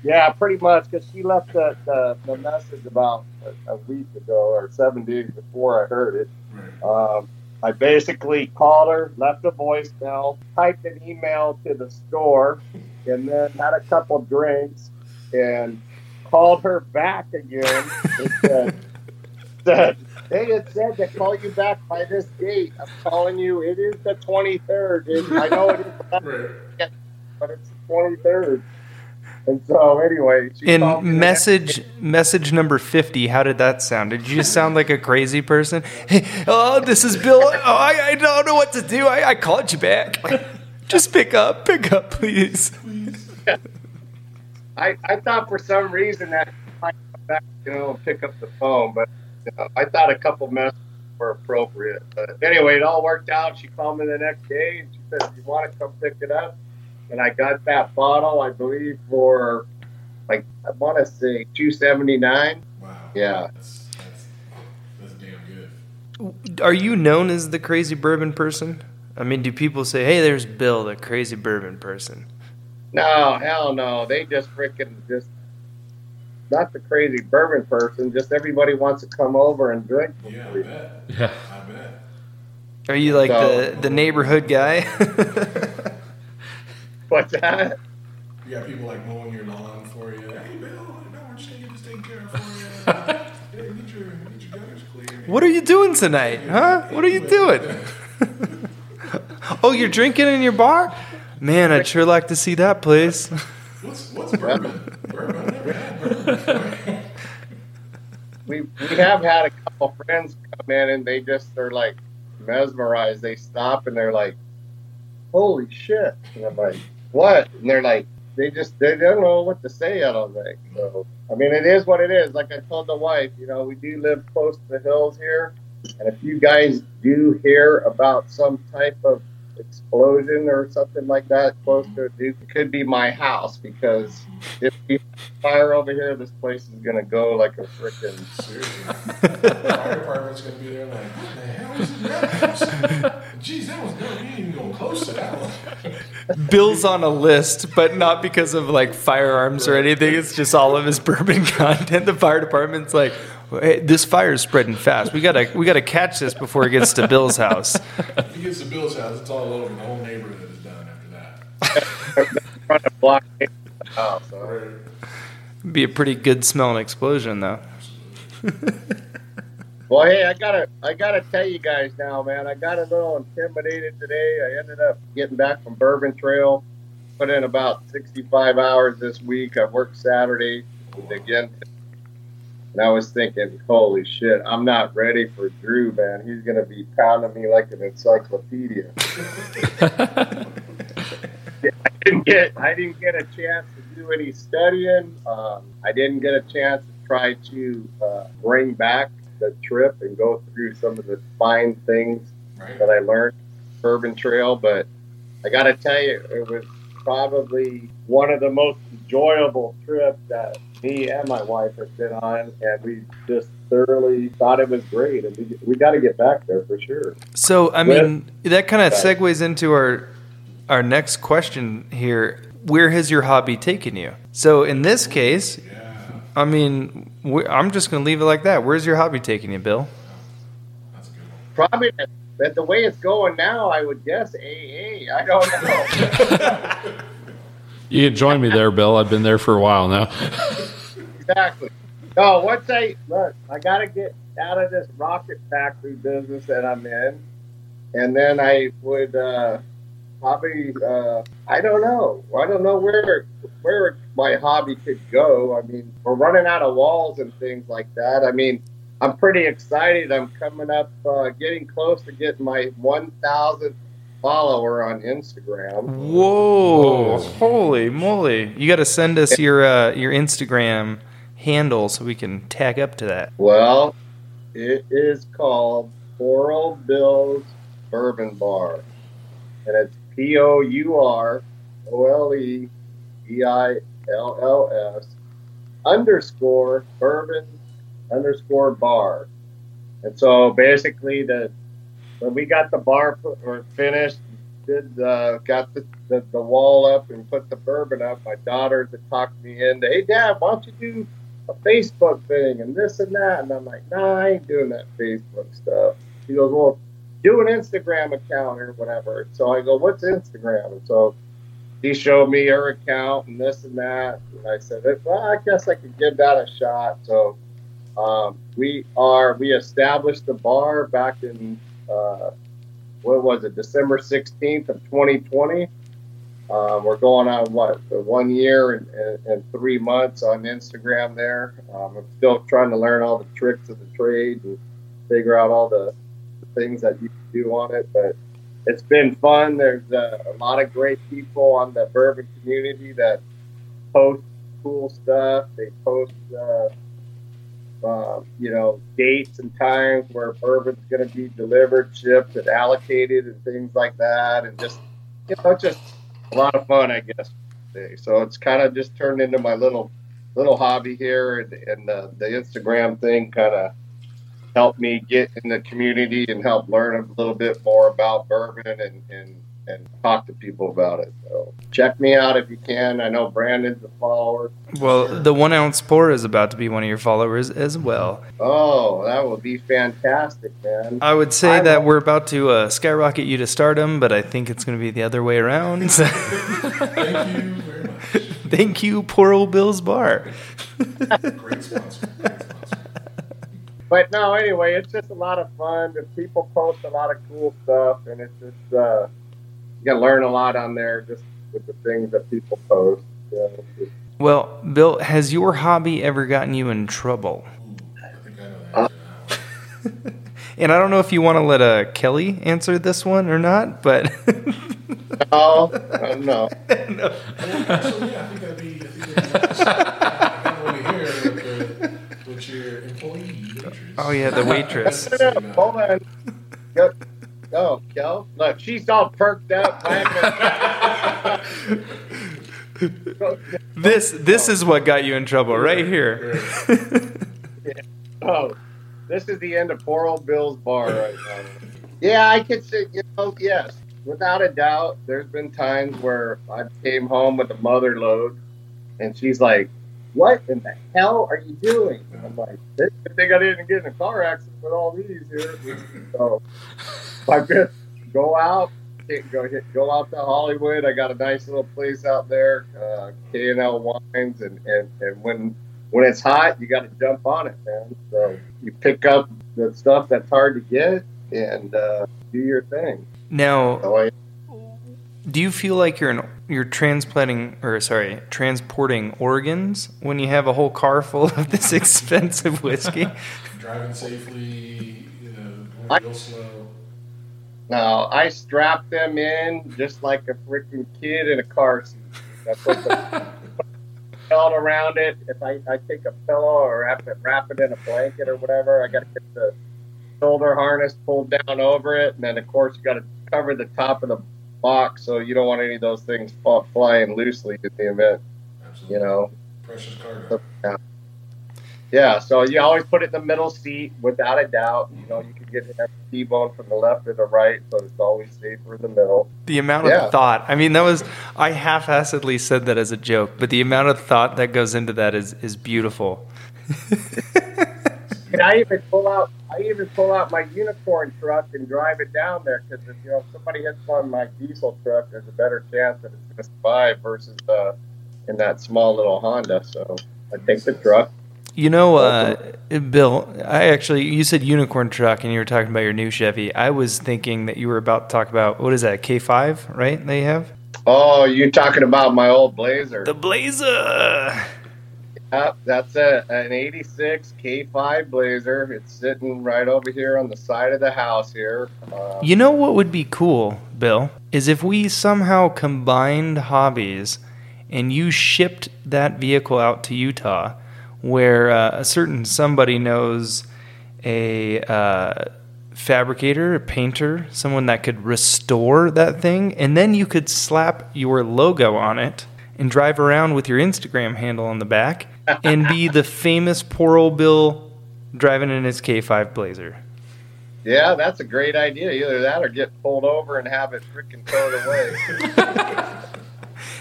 Yeah, pretty much, because she left the, the, the message about a, a week ago or seven days before I heard it. Right. Um, I basically called her, left a voicemail, typed an email to the store, and then had a couple drinks and called her back again and said, said, Hey, it said to call you back by this date. I'm calling you. It is the 23rd. And I know it is, Right. but it's the 23rd. And so, anyway, she In the next message message number fifty, how did that sound? Did you just sound like a crazy person? Hey, oh, this is Bill. Oh, I, I don't know what to do. I, I called you back. Just pick up, pick up, please. I, I thought for some reason that she might come back, you know, pick up the phone, but you know, I thought a couple messages were appropriate. But anyway, it all worked out. She called me the next day and she said, "You want to come pick it up?" And I got that bottle, I believe, for like I want to say two seventy nine. Wow. Yeah. That's, that's, that's damn good. Are you known as the crazy bourbon person? I mean, do people say, "Hey, there's Bill, the crazy bourbon person"? No, hell no. They just freaking just not the crazy bourbon person. Just everybody wants to come over and drink. Yeah, I bet. Yeah. I bet. Are you like So- the the neighborhood guy? What's that? You got people like mowing your lawn for you. Hey, Bill, no, we're just gonna get this taken care of for you. hey, get your, get your gutters clear. what are you doing tonight, huh? What are you doing? oh, you're drinking in your bar? Man, I'd sure like to see that place. What's what's bourbon? bourbon. I never had bourbon we we have had a couple friends come in and they just are like mesmerized. They stop and they're like, "Holy shit!" And I'm like, "What?" And they're like, they just they don't know what to say. I don't think. So I mean, it is what it is. Like I told the wife, you know, we do live close to the hills here, and if you guys do hear about some type of explosion or something like that close to a Duke, it could be my house because if we fire over here, this place is gonna go like a freaking. Seriously. Fire department's gonna be there like, what the hell is that? Jeez, that was good. We didn't even go close to that one. Bill's on a list, but not because of like firearms or anything. It's just all of his bourbon content. The fire department's like, hey, this fire's spreading fast. We gotta we gotta catch this before it gets to Bill's house. If he gets to Bill's house, it's all over. The whole neighborhood is done after that. trying to block the house. It'd be a pretty good smelling explosion though. Well, hey, I gotta, I gotta tell you guys now, man. I got a little intimidated today. I ended up getting back from Bourbon Trail, put in about 65 hours this week. I worked Saturday and again, and I was thinking, holy shit, I'm not ready for Drew, man. He's gonna be pounding me like an encyclopedia. I didn't get, I didn't get a chance to do any studying. Um, I didn't get a chance to try to uh, bring back the trip and go through some of the fine things Right? that I learned Bourbon Trail, but I got to tell you, it was probably one of the most enjoyable trips that me and my wife have been on, and we just thoroughly thought it was great, and we, we got to get back there for sure. So I mean that kind of segues into our our next question here. Where has your hobby taken you? So in this case, Yeah. I mean, wh- I'm just going to leave it like that. Where's your hobby taking you, Bill? That's a good one. Probably that, that the way it's going now, I would guess AA. I don't know. You can join me there, Bill. I've been there for a while now. exactly. No, once I look, I got to get out of this rocket factory business that I'm in, and then I would uh, probably uh, I don't know. I don't know where where my hobby could go. I mean, we're running out of walls and things like that. I mean, I'm pretty excited. I'm coming up, uh, getting close to getting my 1,000th follower on Instagram. Whoa! Holy moly! You got to send us your uh, your Instagram handle so we can tag up to that. Well, it is called Pour Ole Bill's Bourbon Bar. And it's P O U R O L E B I L L S underscore bourbon underscore bar. And so basically, the when we got the bar finished, did got the, the, the wall up and put the bourbon up, my daughter had talked me into, hey, Dad, why don't you do a Facebook thing and this and that. And I'm like, nah, I ain't doing that Facebook stuff. She goes, well, do an Instagram account or whatever. So I go, what's Instagram? And so he showed me her account and this and that. And I said, well, I guess I could give that a shot. So um, we are, we established the bar back in, uh, what was it, December 16th of 2020. Um, we're going on what one year and, and, and three months on Instagram. There, um, I'm still trying to learn all the tricks of the trade and figure out all the, the things that you can do on it. But it's been fun. There's uh, a lot of great people on the bourbon community that post cool stuff. They post, uh, uh, you know, dates and times where bourbon's going to be delivered, shipped, and allocated, and things like that, and just you know, just a lot of fun, I guess. So it's kind of just turned into my little little hobby here, and, and uh, the Instagram thing kind of helped me get in the community and help learn a little bit more about bourbon and and, and talk to people about it. So check me out if you can. I know Brandon's a follower. Well, the one ounce pour is about to be one of your followers as well. Oh, that would be fantastic, man. I would say I that will- we're about to uh, skyrocket you to stardom, but I think it's going to be the other way around. Thank you very much. Thank you, poor old Bill's Bar. Great sponsor. Great sponsor. But no, anyway, it's just a lot of fun. The people post a lot of cool stuff, and it's just uh, you can learn a lot on there just with the things that people post. You know, just- Well, Bill, has your hobby ever gotten you in trouble? I think I know the answer to that one. And I don't know if you want to let uh, Kelly answer this one or not, but No, uh, no. So yeah, I think that'd be. I think that'd be nice. I don't want to hear what, the, what your employee waitress. oh yeah, the waitress. No, no, hold on. Go, go, Kel. Look, she's all perked up. This this is what got you in trouble right here. Oh, this is the end of poor old Bill's bar right now. Yeah, I could say, you know, yes, without a doubt. There's been times where I came home with a mother load, and she's like, "What in the hell are you doing?" And I'm like, "It's a good thing I didn't get in a car accident with all these here." So I could go out, go hit, go out to Hollywood. I got a nice little place out there, uh, K and L Wines, and, and and when when it's hot, you got to jump on it, man. So you pick up the stuff that's hard to get and uh, do your thing. Now, So I, do you feel like you're an, you're transplanting or sorry, transporting organs when you have a whole car full of this expensive whiskey? Driving safely, you know, going real slow. No, I strap them in just like a freaking kid in a car seat. That's what the belt around it. If I, I take a pillow or have to wrap it in a blanket or whatever, I got to get the shoulder harness pulled down over it, and then of course you got to cover the top of the box so you don't want any of those things fall, flying loosely in the event. Absolutely. You know. Precious cargo. Yeah, so you always put it in the middle seat without a doubt. You know, you can get a T-bone from the left or the right, so it's always safer in the middle. The amount Yeah. of thought. I mean, that was I half-assedly said that as a joke, but the amount of thought that goes into that is is beautiful. And I even pull out, I even pull out my unicorn truck and drive it down there because if you know if somebody hits on my diesel truck, there's a better chance that it's going to survive versus uh, in that small little Honda. So I take the truck. You know, uh, Bill, I actually, you said unicorn truck and you were talking about your new Chevy. I was thinking that you were about to talk about, what is that, K5, right? They have? Oh, you talking about my old Blazer? The Blazer! Yep, that's a, an 86 K5 Blazer. It's sitting right over here on the side of the house here. Uh, You know what would be cool, Bill? Is if we somehow combined hobbies and you shipped that vehicle out to Utah where uh, a certain somebody knows a uh, fabricator, a painter, someone that could restore that thing, and then you could slap your logo on it and drive around with your Instagram handle on the back and be the famous poor old Bill driving in his K5 Blazer. yeah, that's a great idea. Either that or get pulled over and have it freaking towed away.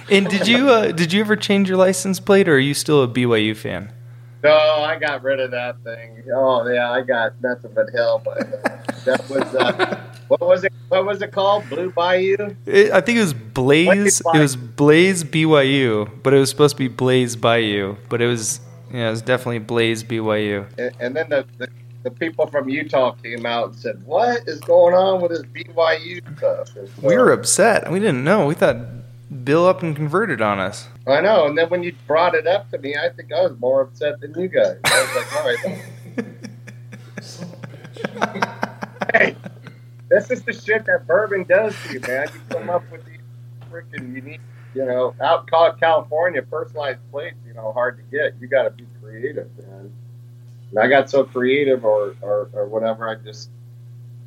And did you uh, did you ever change your license plate, or are you still a BYU fan? No, I got rid of that thing. Oh yeah, I got nothing but hell. But uh, that was uh, what was it? What was it called? Blue Bayou. It, I think it was Blaze. It was Blaze BYU, but it was supposed to be Blaze Bayou, but it was yeah, it was definitely Blaze BYU. And, and then the, the the people from Utah came out and said, "What is going on with this BYU stuff?" So- We were upset. We didn't know. We thought Bill up and converted on us. I know. And then when you brought it up to me, I think I was more upset than you guys. I was like, all right, Son of a bitch. hey, this is the shit that bourbon does to you, man. You come up with these freaking unique, you know, out in California, personalized plates, you know, hard to get. You got to be creative, man. And I got so creative or, or, or whatever, I just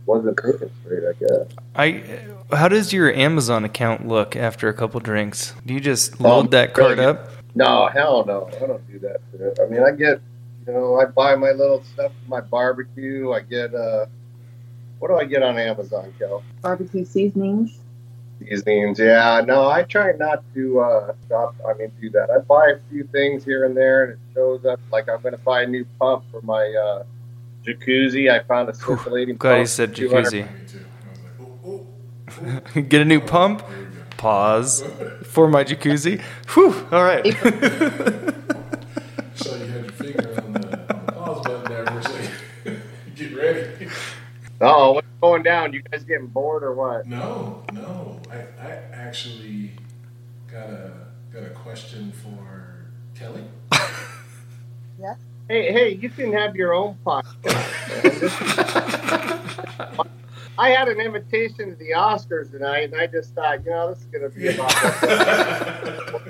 wasn't thinking straight, I guess. I. How does your Amazon account look after a couple drinks? Do you just load Um, that card really? up? No, hell no. I don't do that shit. I mean, I get, you know, I buy my little stuff for my barbecue. I get, uh, what do I get on Amazon, Kel? barbecue seasonings. Seasonings. Yeah, no, I try not to, uh, stop. I mean, do that. I buy a few things here and there and it shows up. Like, I'm going to buy a new pump for my, uh, jacuzzi. I found a circulating Glad he said jacuzzi. Me too. I was like. Get a new pump. There we go. Pause for my jacuzzi. Whew. All right. So you had your finger on the, on the pause button there for a second. Get ready. Oh, what's going down? You guys getting bored or what? No, no. I, I actually got a got a question for Kelly. Hey, hey, you can have your own podcast. man. This is- I had an invitation to the Oscars tonight, and I just thought, you know, this is going to be about.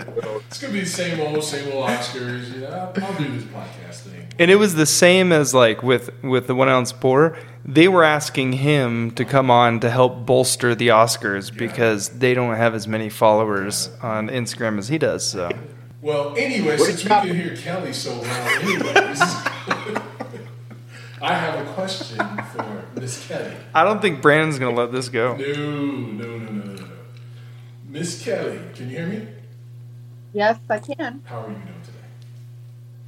It's gonna be the same old, same old Oscars. You know, I'll, I'll do this podcast thing. And it was the same as like with with the one ounce pour. They were asking him to come on to help bolster the Oscars because they don't have as many followers on Instagram as he does. So Well, anyway, What since we you can hear Kelly so well, anyways, I have a question for Miss Kelly. I don't think Brandon's gonna let this go. No, no, no, no, no, no. Miss Kelly, can you hear me? Yes, I can. How are you doing today?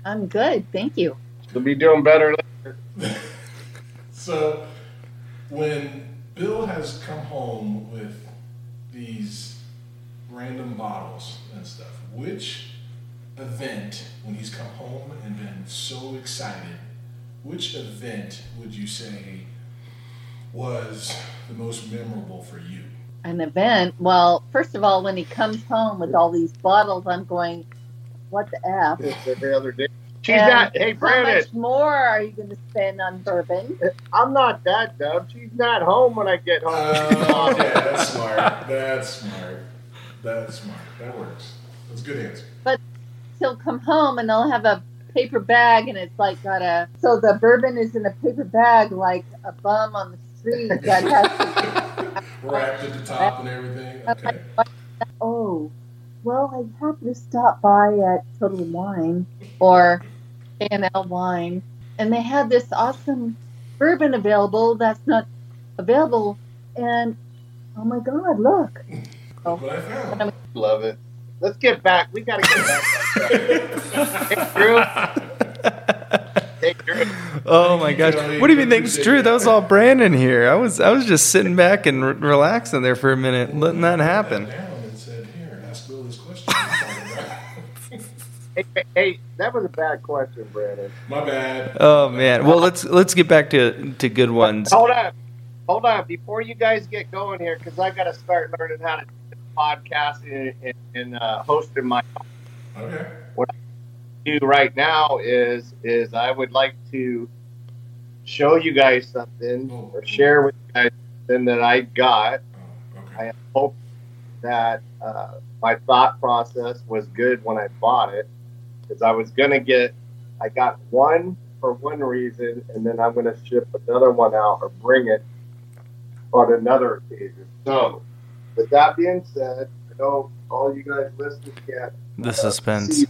I'm good. Thank you. You'll be doing better later. So, when Bill has come home with these random bottles and stuff, which event, when he's come home and been so excited, which event would you say was the most memorable for you? An event. Well, first of all, when he comes home with all these bottles, I'm going, what the F? Every other day. She's And not. Hey, Brandon. How Brandon, much more are you going to spend on bourbon? I'm not that dumb. She's not home when I get home. Oh, yeah, that's smart. That's smart. That's smart. That works. That's a good answer. He'll come home and they'll have a paper bag, and it's like got a. So the bourbon is in a paper bag, like a bum on the street that has. Wrapped at the top and everything. Okay. oh, well, I happened to stop by at Total Wine or A&L Wine, and they had this awesome bourbon available that's not available. And oh my God, look! What I found. Love it. Let's get back. We got to get back. hey, Drew. Hey, Drew. Oh my gosh! What do you mean? Thanks, Drew. That was all Brandon here. I was I was just sitting back and re- relaxing there for a minute, letting that happen. And said, "Here, ask Bill this question." Hey, hey, hey, that was a bad question, Brandon. My bad. Oh man. Well, let's let's get back to to good ones. Hold on. Hold on. Before you guys get going here, because I got to start learning how to do podcasting and, and uh, hosting my Okay. What I do right now is is I would like to show you guys something or share with you guys something that I got. Oh, okay. I hope that uh, my thought process was good when I bought it because I was gonna get I got one for one reason and then I'm gonna ship another one out or bring it on another occasion. So with that being said, I know all you guys listening can't The uh, suspense. see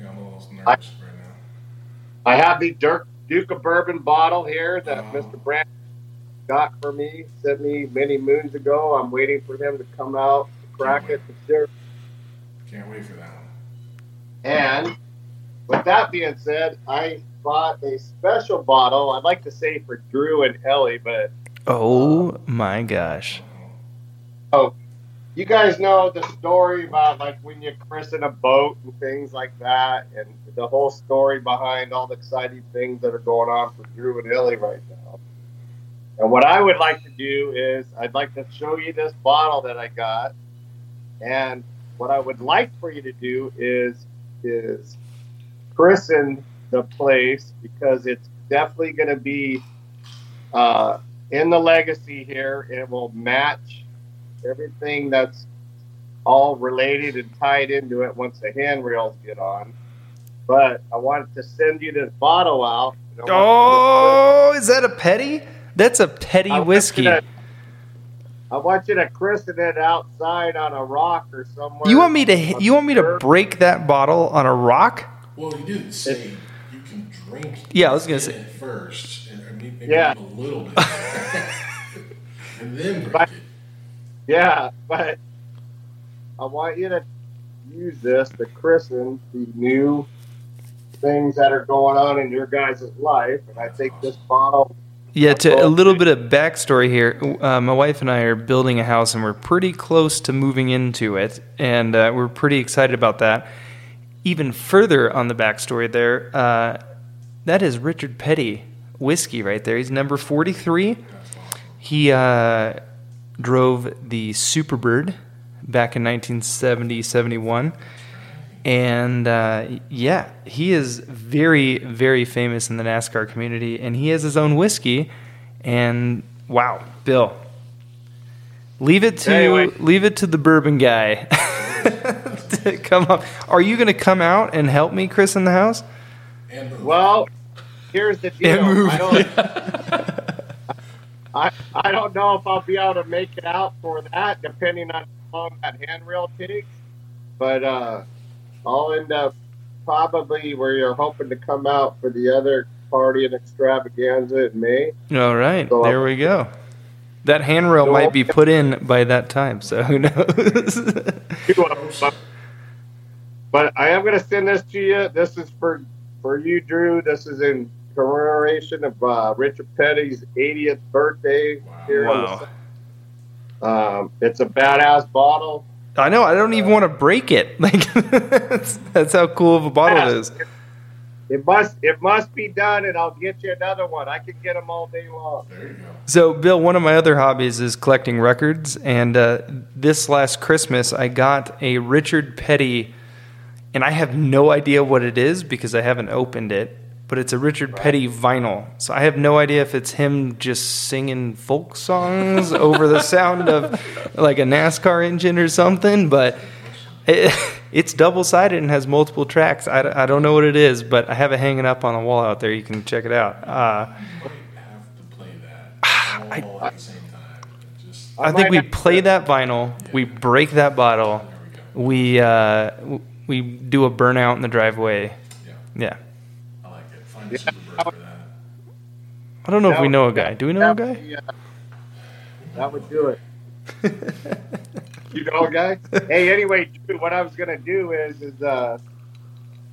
Yeah, I'm almost nervous right now. I have the Dirk Duke of Bourbon bottle here that Oh. Mr. Brand got for me, sent me many moons ago. I'm waiting for him to come out, to crack it, to share. Can't wait for that one. And with that being said, I bought a special bottle. I'd like to say for Drew and Ellie, but Oh my gosh. oh, you guys know the story about like when you christen a boat and things like that, and the whole story behind all the exciting things that are going on for Drew and Ellie right now. And what I would like to do is I'd like to show you this bottle that I got, and what I would like for you to do is is christen the place because it's definitely going to be uh, in the legacy here. It will match everything that's all related and tied into it once the handrails get on. But I wanted to send you this bottle out. and I Oh, is that a Petty? That's a Petty I whiskey. to- I want you to christen it outside on a rock or somewhere. You want me to you want me to break that bottle on a rock? Well, you didn't say you can drink. Yeah, I was gonna it say- first, and maybe Yeah. a little bit, and then break But- it. Yeah, but I want you to use this to christen the new things that are going on in your guys' life. And I think this bottle Yeah, to a little bit of backstory here. Uh, my wife and I are building a house, and we're pretty close to moving into it, and uh, we're pretty excited about that. Even further on the backstory, there, uh, that is Richard Petty whiskey right there. He's number forty-three. He uh, drove the Superbird back in 1970 71. And uh, yeah, he is very, very famous in the NASCAR community, and he has his own whiskey. And Wow, Bill. Leave it to Anyway. leave it to the bourbon guy. to come up. Are you going to come out and help me, Chris, in the house? Well, here's the deal. I don't, I, don't know if I'll be able to make it out for that, depending on how long that handrail takes. But uh, I'll end up probably where you're hoping to come out for the other party and extravaganza in May. All right, So, there we go. That handrail So- might be put in by that time, so who knows? But, but I am going to send this to you. This is for for you, Drew. This is in commemoration of uh, Richard Petty's 80th birthday here. wow. Um, it's a badass bottle. I know. I don't even want to break it. Like that's, that's how cool of a bottle it is. It must it must be done, and I'll get you another one. I can get them all day long. There you go. So, Bill, one of my other hobbies is collecting records, and uh, this last Christmas I got a Richard Petty, and I have no idea what it is because I haven't opened it. But it's a Richard Petty vinyl, so I have no idea if it's him just singing folk songs over the sound of like a NASCAR engine or something. But it, it's double sided and has multiple tracks. I, I don't know what it is, but I have it hanging up on the wall out there. You can check it out. Uh, You might have to play that all at the same time. Just I think we play that vinyl, we break that bottle, we we uh, we do a burnout in the driveway. Yeah, Yeah, I like it. Find super for that. I don't know if we would- know a guy. Do we know a guy? would, be, uh, that would do it. You know, a guy. hey, anyway, Drew, what I was gonna do is is uh,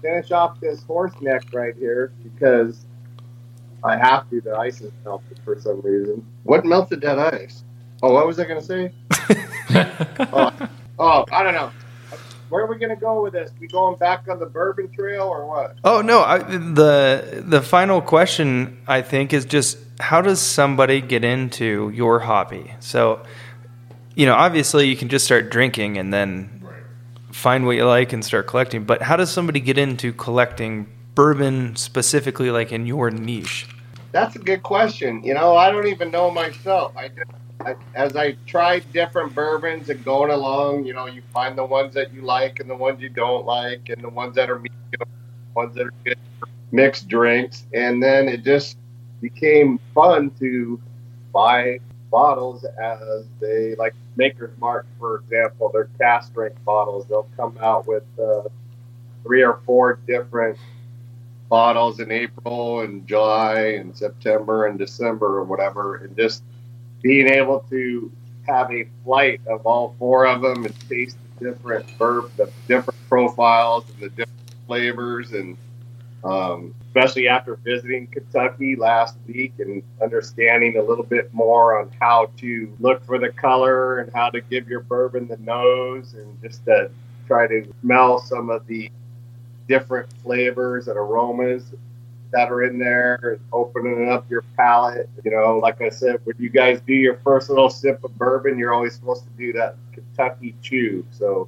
finish off this horse neck right here because I have to. The ice is melted for some reason. What melted that ice? Oh, what was I gonna say? oh, oh, I don't know. Where are we gonna go with this? We going back on the bourbon trail or what? Oh no, I, the the final question I think is just how does somebody get into your hobby? So, you know, obviously you can just start drinking and then Right. find what you like and start collecting. But how does somebody get into collecting bourbon specifically, like in your niche? That's a good question. You know, I don't even know myself. I just, as I tried different bourbons and going along, you know, you find the ones that you like and the ones you don't like, and the ones that are medium, ones that are good mixed drinks, and then it just became fun to buy bottles as they like Maker's Mark, for example, their cask strength bottles. They'll come out with uh, three or four different bottles in April and July and September and December or whatever, and just being able to have a flight of all four of them and taste the different verb, the different profiles and the different flavors, and um, especially after visiting Kentucky last week and understanding a little bit more on how to look for the color and how to give your bourbon the nose and just to try to smell some of the different flavors and aromas that are in there and opening up your palate. You know, like I said, when you guys do your first little sip of bourbon, you're always supposed to do that Kentucky chew. So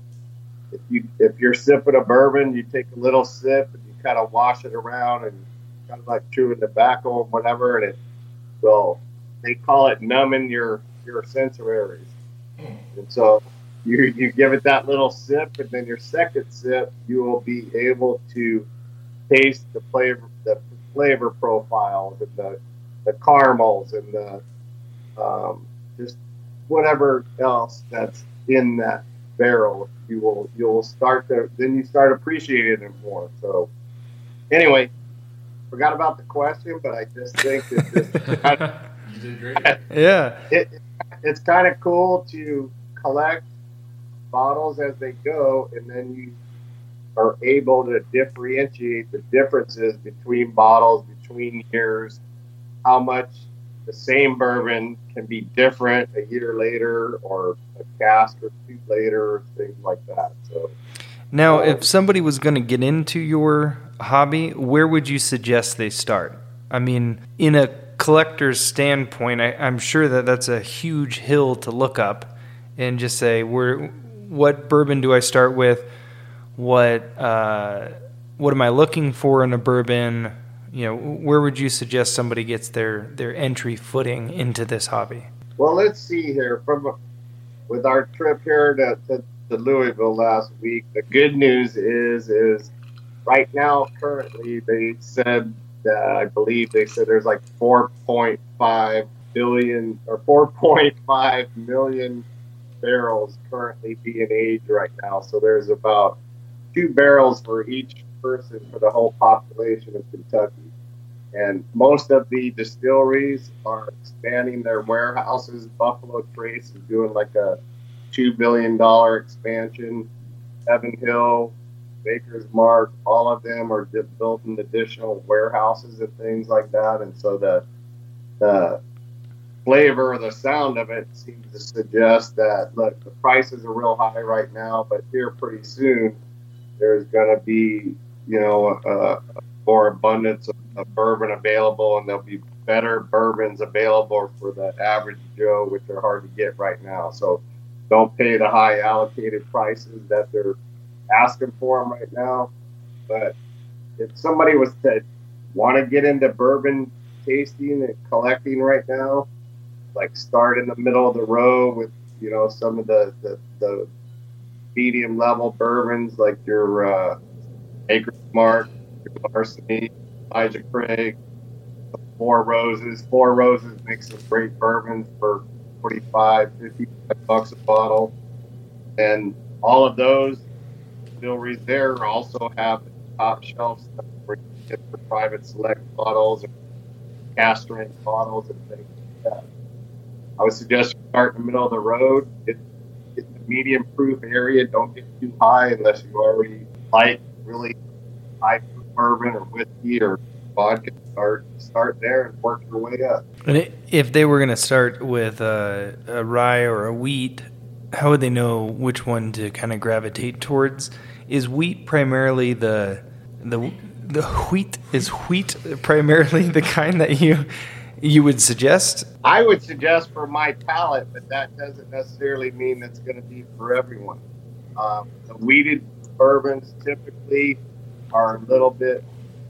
if you if you're sipping a bourbon, you take a little sip and you kind of wash it around and kind of like chewing tobacco and whatever, and it will. They call it numbing your your sensories, and so you you give it that little sip, and then your second sip, you will be able to taste the flavor flavor profiles and the the caramels and the um, just whatever else that's in that barrel. You will you'll start to then you start appreciating it more. So anyway, forgot about the question, but I just think it's just kind of, You did great. Yeah. it, it's kind of cool to collect bottles as they go, and then you are able to differentiate the differences between bottles, between years, how much the same bourbon can be different a year later or a cask or two later, things like that. So Now, uh, if somebody was going to get into your hobby, where would you suggest they start? I mean, in a collector's standpoint, I, I'm sure that that's a huge hill to look up and just say, where, what bourbon do I start with? What, uh, what am I looking for in a bourbon? you know, where would you suggest somebody gets their their entry footing into this hobby? Well, let's see here. From with our trip here to, to, to Louisville last week, the good news is is right now currently they said that I believe they said there's like 4.5 billion or 4.5 million barrels currently being aged right now. So there's about two barrels for each person for the whole population of Kentucky. And most of the distilleries are expanding their warehouses. Buffalo Trace is doing like a two billion dollar expansion. Heaven Hill, Maker's Mark, all of them are building additional warehouses and things like that. And so the the flavor or the sound of it seems to suggest that look, the prices are real high right now, but here pretty soon there's going to be you know a, more abundance of, of bourbon available, and there'll be better bourbons available for the average Joe, which are hard to get right now. So don't pay the high allocated prices that they're asking for them right now. But if somebody was to want to get into bourbon tasting and collecting right now, like start in the middle of the row with you know some of the the, the medium level bourbons like your uh, Maker's Mark, your Larceny, Elijah Craig, Four Roses. Four Roses makes some great bourbons for 45, 55 bucks a bottle. And all of those distilleries there also have top shelf where you get the private select bottles or cask strength bottles and things like that. I would suggest you start in the middle of the road. Medium proof area. Don't get too high unless you already like really high bourbon or whiskey or vodka. Start start there and work your way up. And if they were going to start with a, a rye or a wheat, how would they know which one to kind of gravitate towards? Is wheat primarily the the the wheat is wheat primarily the kind that you you would suggest? I would suggest for my palate, but that doesn't necessarily mean it's going to be for everyone. Um, the wheated bourbons typically are a little bit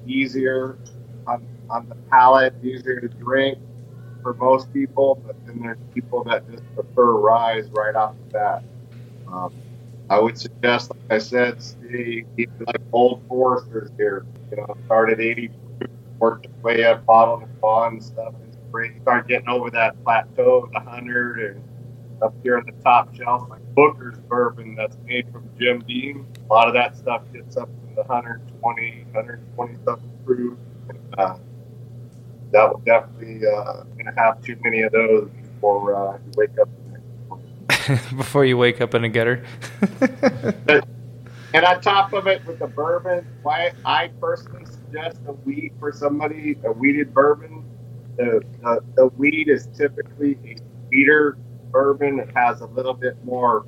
easier on, on the palate, easier to drink for most people, but then there's people that just prefer rye right off the bat. Um, I would suggest, like I said, stay like Old Foresters here. You know, start at 80, work your way up, bottled in bond and stuff. It's great. Start getting over that plateau of the 100 and up here on the top shelf, like Booker's bourbon that's made from Jim Beam. A lot of that stuff gets up in the 120, 120 something proof. And, uh, that will definitely uh, gonna have too many of those before uh, you wake up. Before you wake up in a gutter. and on top of it, with the bourbon, why I personally suggest a wheat for somebody, a wheated bourbon. The, the, the wheat is typically a sweeter bourbon. It has a little bit more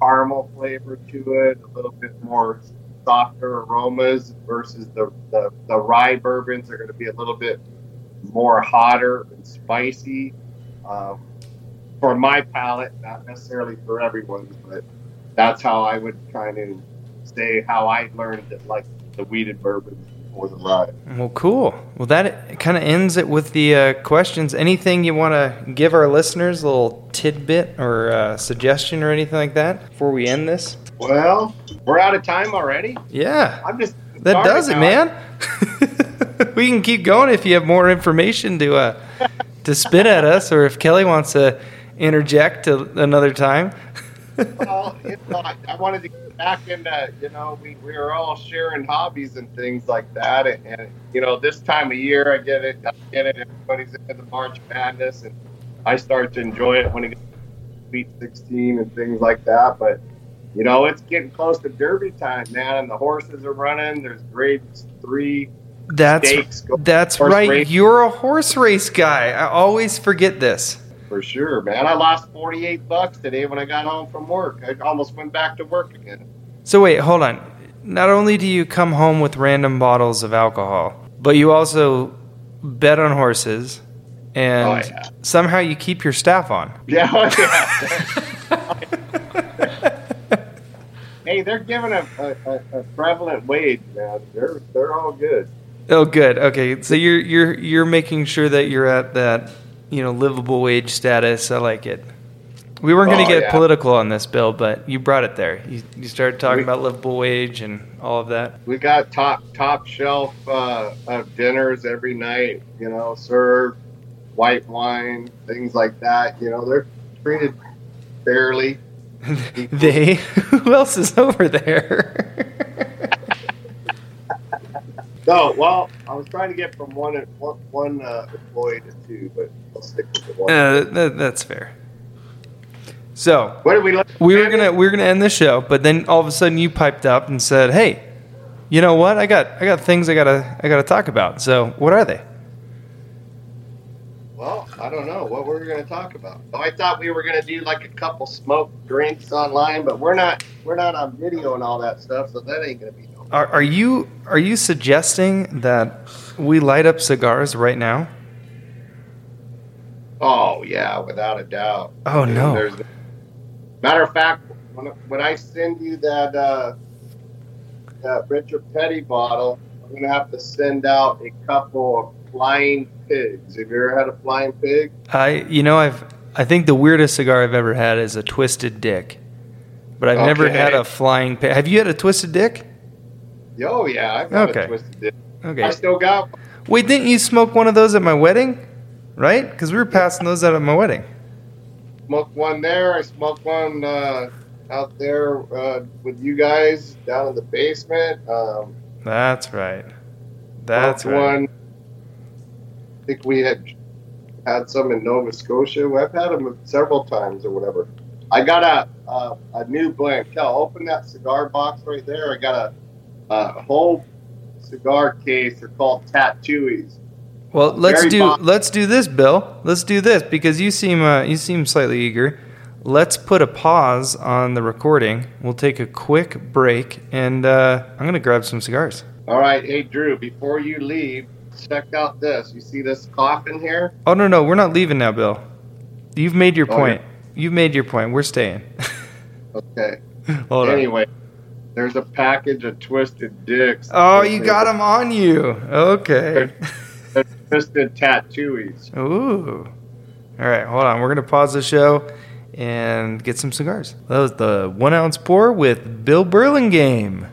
caramel flavor to it, a little bit more softer aromas versus the, the, the rye bourbons are going to be a little bit more hotter and spicy. Um, for my palate, not necessarily for everyone's, but that's how I would kind of say how I learned that like the wheated bourbons the rye. Well, cool. Well, that kind of ends it with the uh, questions. Anything you want to give our listeners, a little tidbit or uh, suggestion or anything like that before we end this? Well, we're out of time already. Yeah. I'm just that does it, man. we can keep going if you have more information to uh, to spit at us, or if Kelly wants to interject to another time. well, you know, I, I wanted to get back into, you know, we, we were all sharing hobbies and things like that. And, and, you know, this time of year, I get it. I get it. Everybody's into the March Madness. And I start to enjoy it when it gets to Sweet 16 and things like that. But, you know, it's getting close to Derby time, man. And the horses are running. There's grade three. That's that's right. Race. You're a horse race guy. I always forget this for sure, man. I lost 48 bucks today when I got home from work. I almost went back to work again. So wait, hold on. Not only do you come home with random bottles of alcohol, but you also bet on horses and oh, yeah. somehow you keep your staff on. Yeah, oh, yeah. hey, they're giving a, a, a, prevalent wage, man. They're they're all good. Oh, good. Okay, so you're you're you're making sure that you're at that you know livable wage status. I like it. We weren't going Oh, to get yeah. political on this bill, but you brought it there. You, you started talking We- about livable wage and all of that. We got top top shelf uh, of dinners every night. You know, served white wine, things like that. You know, they're treated fairly. they who else is over there? No, well, I was trying to get from one one, one uh, employee to two, but I'll stick with the one. uh, that, that's fair. So what did we? Look we were gonna we were gonna end the show, but then all of a sudden you piped up and said, "Hey, you know what? I got I got things I gotta I gotta talk about. So what are they?" Well, I don't know what we're going to talk about. Oh, I thought we were going to do like a couple smoked drinks online, but we're not. We're not on video and all that stuff, so that ain't going to be no. Are, are you are you suggesting that we light up cigars right now? Oh yeah, without a doubt. Oh, no. There's, matter of fact, when, when I send you that uh, that Richard Petty bottle, I'm going to have to send out a couple of flying pigs. Have you ever had a flying pig? I you know I've I think the weirdest cigar I've ever had is a twisted dick, but I've never had a flying. pig. Have you had a twisted dick? Oh yeah, I've got Okay. a twisted dick. I still got. one. Wait, didn't you smoke one of those at my wedding? Right? Because we were passing those out at my wedding. smoked one there. I smoked one uh, out there uh, with you guys down in the basement. Um, That's right. That's right. one. I think we had had some in Nova Scotia. I've had them several times or whatever. I got a a, a new blend. Kel, open that cigar box right there. I got a, a whole cigar case. They're called Tattooies. Well, let's do let's do this, Bill. Let's do this because you seem uh, you seem slightly eager. Let's put a pause on the recording. We'll take a quick break, and uh, I'm gonna grab some cigars. All right, hey Drew. Before you leave, check out this. You see this coffin here? Oh no, no, we're not leaving now, Bill. You've made your Oh, point. You've made your point. We're staying. Okay. Hold on. anyway, there's a package of twisted dicks. Oh, you got them on you. Okay. fisted tattooies. Ooh. All right, hold on. We're going to pause the show and get some cigars. That was the one ounce pour with Bill Burlingame.